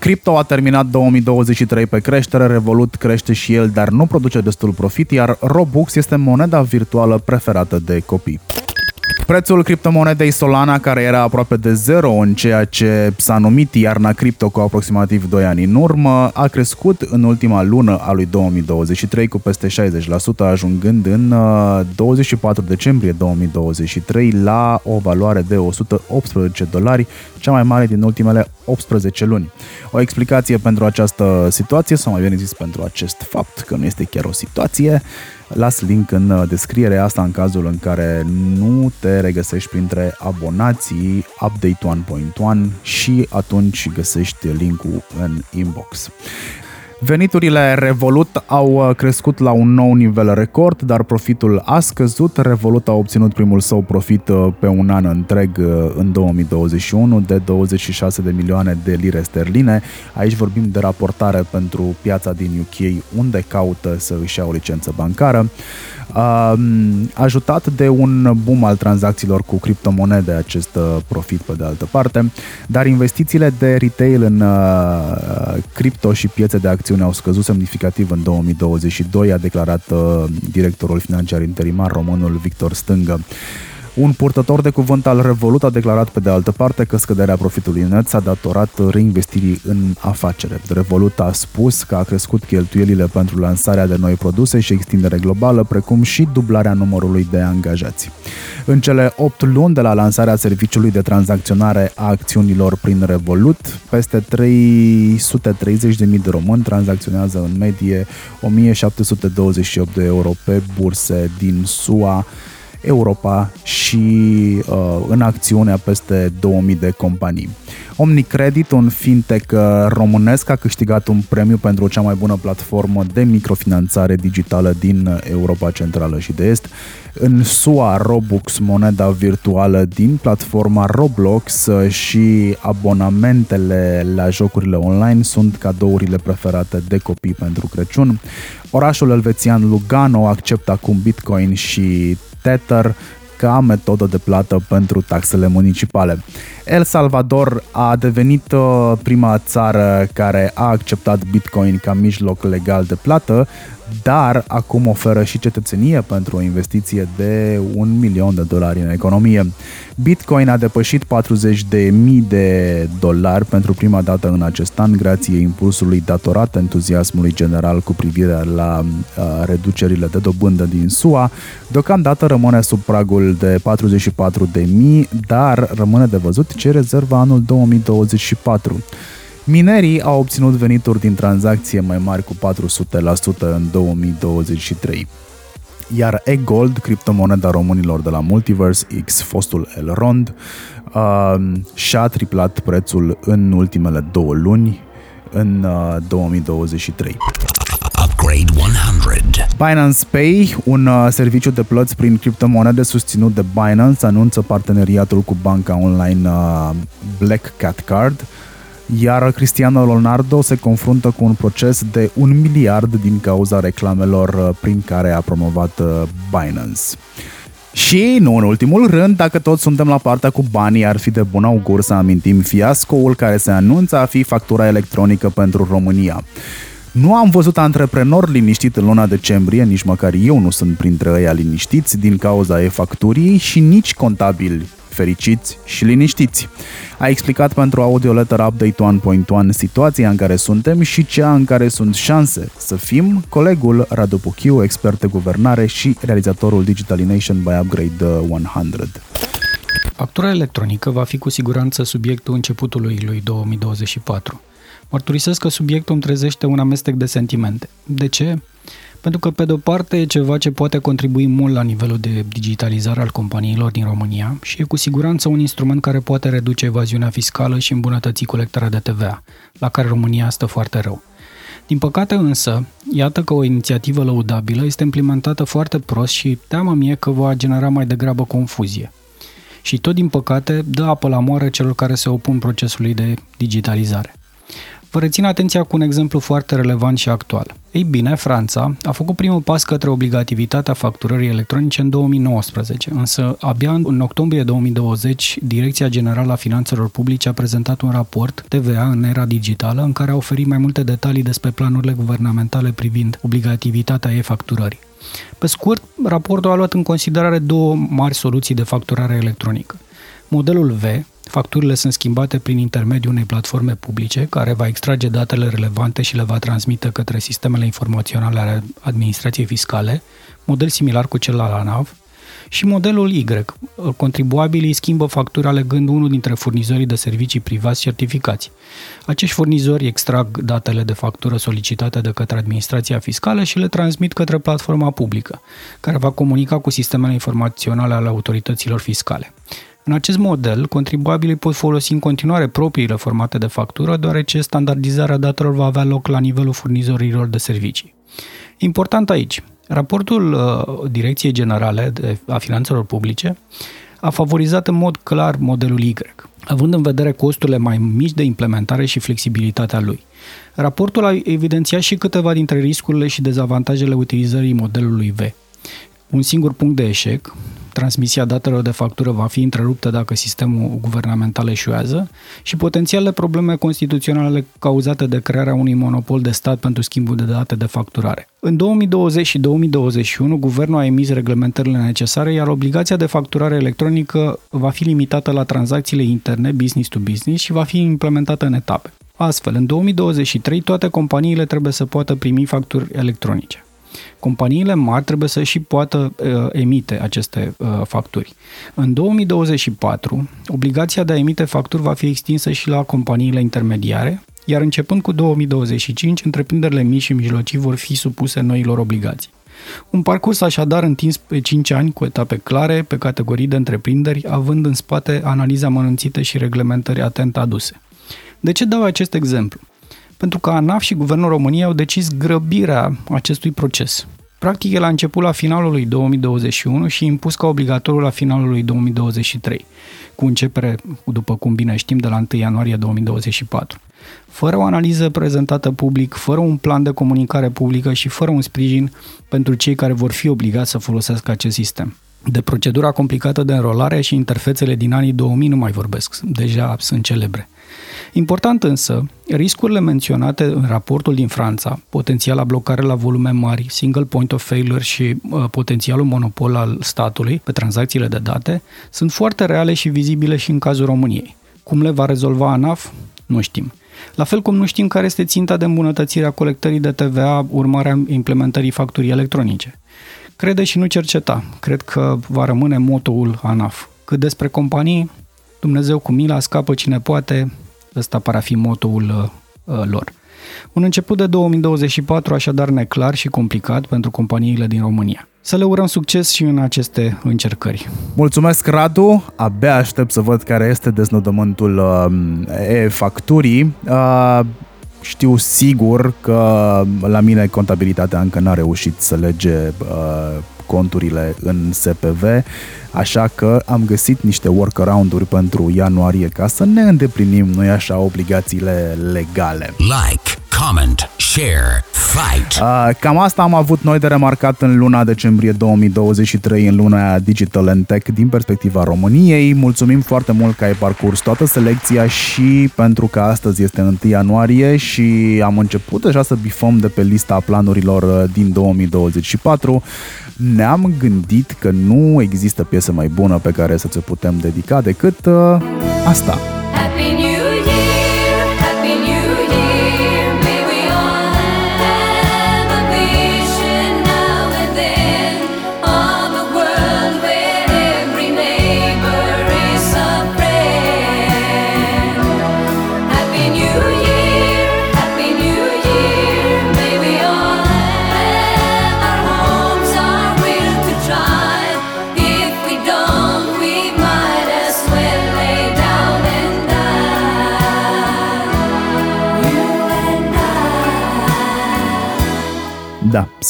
Crypto a terminat 2023 pe creștere, Revolut crește și el, dar nu produce destul profit, iar Robux este moneda virtuală preferată de copii. Prețul criptomonedei Solana, care era aproape de zero în ceea ce s-a numit iarna cripto cu aproximativ 2 ani în urmă, a crescut în ultima lună a lui 2023 cu peste 60%, ajungând în 24 uh, decembrie 2023 la o valoare de 118 dolari, cea mai mare din ultimele 18 luni. O explicație pentru această situație, sau mai bine zis pentru acest fapt că nu este chiar o situație, Las link în uh, descriere asta în cazul în care nu te regăsești printre abonații Update 1.1 și atunci găsești linkul în inbox. Veniturile Revolut au uh, crescut la un nou nivel record, dar profitul a scăzut. Revolut a obținut primul său profit uh, pe un an întreg uh, în 2021 de 26 de milioane de lire sterline. Aici vorbim de raportare pentru piața din UK, unde caută să își ia o licență bancară ajutat de un boom al tranzacțiilor cu criptomonede acest uh, profit pe de altă parte, dar investițiile de retail în uh, cripto și piețe de acțiune au scăzut semnificativ în 2022, a declarat uh, directorul financiar interimar românul Victor Stângă. Un purtător de cuvânt al Revolut a declarat pe de altă parte că scăderea profitului net s-a datorat reinvestirii în afacere. Revolut a spus că a crescut cheltuielile pentru lansarea de noi produse și extindere globală, precum și dublarea numărului de angajați. În cele 8 luni de la lansarea serviciului de tranzacționare a acțiunilor prin Revolut, peste 330.000 de români tranzacționează în medie 1728 de euro pe burse din SUA, Europa și uh, în acțiunea peste 2000 de companii. Omnicredit, un fintech uh, românesc, a câștigat un premiu pentru cea mai bună platformă de microfinanțare digitală din Europa Centrală și de Est. În SUA, Robux, moneda virtuală din platforma Roblox uh, și abonamentele la jocurile online sunt cadourile preferate de copii pentru Crăciun. Orașul elvețian Lugano acceptă acum Bitcoin și Tether ca metodă de plată pentru taxele municipale. El Salvador a devenit uh, prima țară care a acceptat Bitcoin ca mijloc legal de plată, dar acum oferă și cetățenie pentru o investiție de un milion de dolari în economie. Bitcoin a depășit 40 de mii de dolari pentru prima dată în acest an, grație impulsului datorat entuziasmului general cu privire la uh, reducerile de dobândă din SUA. Deocamdată rămâne sub pragul de 44 de mii, dar rămâne de văzut ce rezervă anul 2024. Minerii au obținut venituri din tranzacție mai mari cu 400% în 2023 iar E-Gold, criptomoneda românilor de la Multiverse X, fostul Elrond, uh, și-a triplat prețul în ultimele două luni, în uh, 2023. Upgrade 100. Binance Pay, un uh, serviciu de plăți prin criptomonede susținut de Binance, anunță parteneriatul cu banca online uh, Black Cat Card, iar Cristiano Ronaldo se confruntă cu un proces de un miliard din cauza reclamelor uh, prin care a promovat uh, Binance. Și, nu în ultimul rând, dacă toți suntem la partea cu banii, ar fi de bun augur să amintim fiascoul care se anunță a fi factura electronică pentru România. Nu am văzut antreprenor liniștit în luna decembrie, nici măcar eu nu sunt printre ei liniștiți din cauza e-facturii și nici contabili fericiți și liniștiți. A explicat pentru Audio Letter Update 1.1 situația în care suntem și cea în care sunt șanse să fim colegul Radu Puchiu, expert de guvernare și realizatorul Digitalization by Upgrade 100. Factura electronică va fi cu siguranță subiectul începutului lui 2024. Mărturisesc că subiectul îmi trezește un amestec de sentimente. De ce? Pentru că, pe de-o parte, e ceva ce poate contribui mult la nivelul de digitalizare al companiilor din România și e cu siguranță un instrument care poate reduce evaziunea fiscală și îmbunătăți colectarea de TVA, la care România stă foarte rău. Din păcate însă, iată că o inițiativă lăudabilă este implementată foarte prost și teamă mie că va genera mai degrabă confuzie. Și tot din păcate dă apă la moară celor care se opun procesului de digitalizare. Vă rețin atenția cu un exemplu foarte relevant și actual. Ei bine, Franța a făcut primul pas către obligativitatea facturării electronice în 2019, însă abia în octombrie 2020, Direcția Generală a Finanțelor Publice a prezentat un raport TVA în era digitală în care a oferit mai multe detalii despre planurile guvernamentale privind obligativitatea e-facturării. Pe scurt, raportul a luat în considerare două mari soluții de facturare electronică. Modelul V, Facturile sunt schimbate prin intermediul unei platforme publice care va extrage datele relevante și le va transmite către sistemele informaționale ale administrației fiscale, model similar cu cel al ANAV, și modelul Y. Contribuabilii schimbă facturi alegând unul dintre furnizorii de servicii privați certificați. Acești furnizori extrag datele de factură solicitate de către administrația fiscală și le transmit către platforma publică, care va comunica cu sistemele informaționale ale autorităților fiscale. În acest model, contribuabilii pot folosi în continuare propriile formate de factură, deoarece standardizarea datelor va avea loc la nivelul furnizorilor de servicii. Important aici, raportul uh, Direcției Generale de, a Finanțelor Publice a favorizat în mod clar modelul Y, având în vedere costurile mai mici de implementare și flexibilitatea lui. Raportul a evidențiat și câteva dintre riscurile și dezavantajele utilizării modelului V. Un singur punct de eșec, transmisia datelor de factură va fi întreruptă dacă sistemul guvernamental eșuează și potențiale probleme constituționale cauzate de crearea unui monopol de stat pentru schimbul de date de facturare. În 2020 și 2021, guvernul a emis reglementările necesare, iar obligația de facturare electronică va fi limitată la tranzacțiile interne business to business și va fi implementată în etape. Astfel, în 2023, toate companiile trebuie să poată primi facturi electronice companiile mari trebuie să și poată uh, emite aceste uh, facturi. În 2024, obligația de a emite facturi va fi extinsă și la companiile intermediare, iar începând cu 2025, întreprinderile mici și mijlocii vor fi supuse noilor obligații. Un parcurs așadar întins pe 5 ani cu etape clare pe categorii de întreprinderi, având în spate analiza mănânțită și reglementări atent aduse. De ce dau acest exemplu? Pentru că ANAF și Guvernul României au decis grăbirea acestui proces. Practic, el a început la finalul lui 2021 și impus ca obligatoriu la finalul lui 2023, cu începere, după cum bine știm, de la 1 ianuarie 2024. Fără o analiză prezentată public, fără un plan de comunicare publică și fără un sprijin pentru cei care vor fi obligați să folosească acest sistem. De procedura complicată de înrolare și interfețele din anii 2000 nu mai vorbesc, deja sunt celebre. Important însă, riscurile menționate în raportul din Franța, potențiala blocare la volume mari, single point of failure și uh, potențialul monopol al statului pe tranzacțiile de date, sunt foarte reale și vizibile și în cazul României. Cum le va rezolva ANAF? Nu știm. La fel cum nu știm care este ținta de îmbunătățire a colectării de TVA urmarea implementării facturii electronice. Crede și nu cerceta. Cred că va rămâne motoul ANAF. Cât despre companii, Dumnezeu cu mila scapă cine poate, ăsta pare a fi motoul uh, uh, lor. Un început de 2024 așadar neclar și complicat pentru companiile din România. Să le urăm succes și în aceste încercări. Mulțumesc, Radu! Abia aștept să văd care este deznodământul uh, e-facturii. Uh, știu sigur că la mine contabilitatea încă n-a reușit să lege uh, conturile în SPV, așa că am găsit niște workaround-uri pentru ianuarie ca să ne îndeplinim noi așa obligațiile legale. Like, comment, share share, fight. Uh, cam asta am avut noi de remarcat în luna decembrie 2023, în luna Digital and Tech din perspectiva României. Mulțumim foarte mult că ai parcurs toată selecția și pentru că astăzi este 1 ianuarie și am început deja să bifăm de pe lista planurilor uh, din 2024 ne-am gândit că nu există piesă mai bună pe care să ți-o putem dedica decât uh, asta.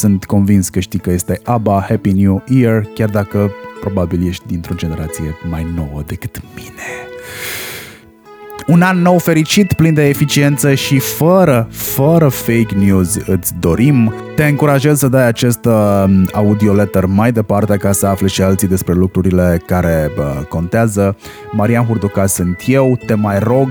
Sunt convins că știi că este ABBA Happy New Year, chiar dacă probabil ești dintr-o generație mai nouă decât mine. Un an nou fericit, plin de eficiență și fără, fără fake news îți dorim. Te încurajez să dai acest uh, audio letter mai departe ca să afli și alții despre lucrurile care uh, contează. Marian Hurduca sunt eu, te mai rog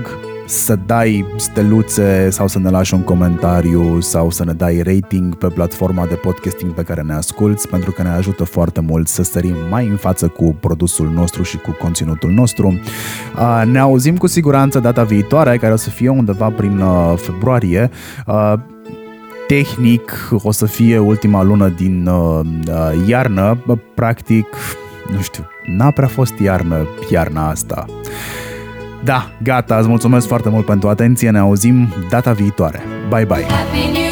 să dai steluțe sau să ne lași un comentariu sau să ne dai rating pe platforma de podcasting pe care ne asculți pentru că ne ajută foarte mult să sărim mai în față cu produsul nostru și cu conținutul nostru. Uh, Ne auzim cu siguranță data viitoare care o să fie undeva prin uh, februarie. Uh, Tehnic o să fie ultima lună din uh, uh, iarnă, Bă, practic, nu știu, n-a prea fost iarnă iarna asta. Da, gata, îți mulțumesc foarte mult pentru atenție, ne auzim data viitoare. Bye bye! Happy New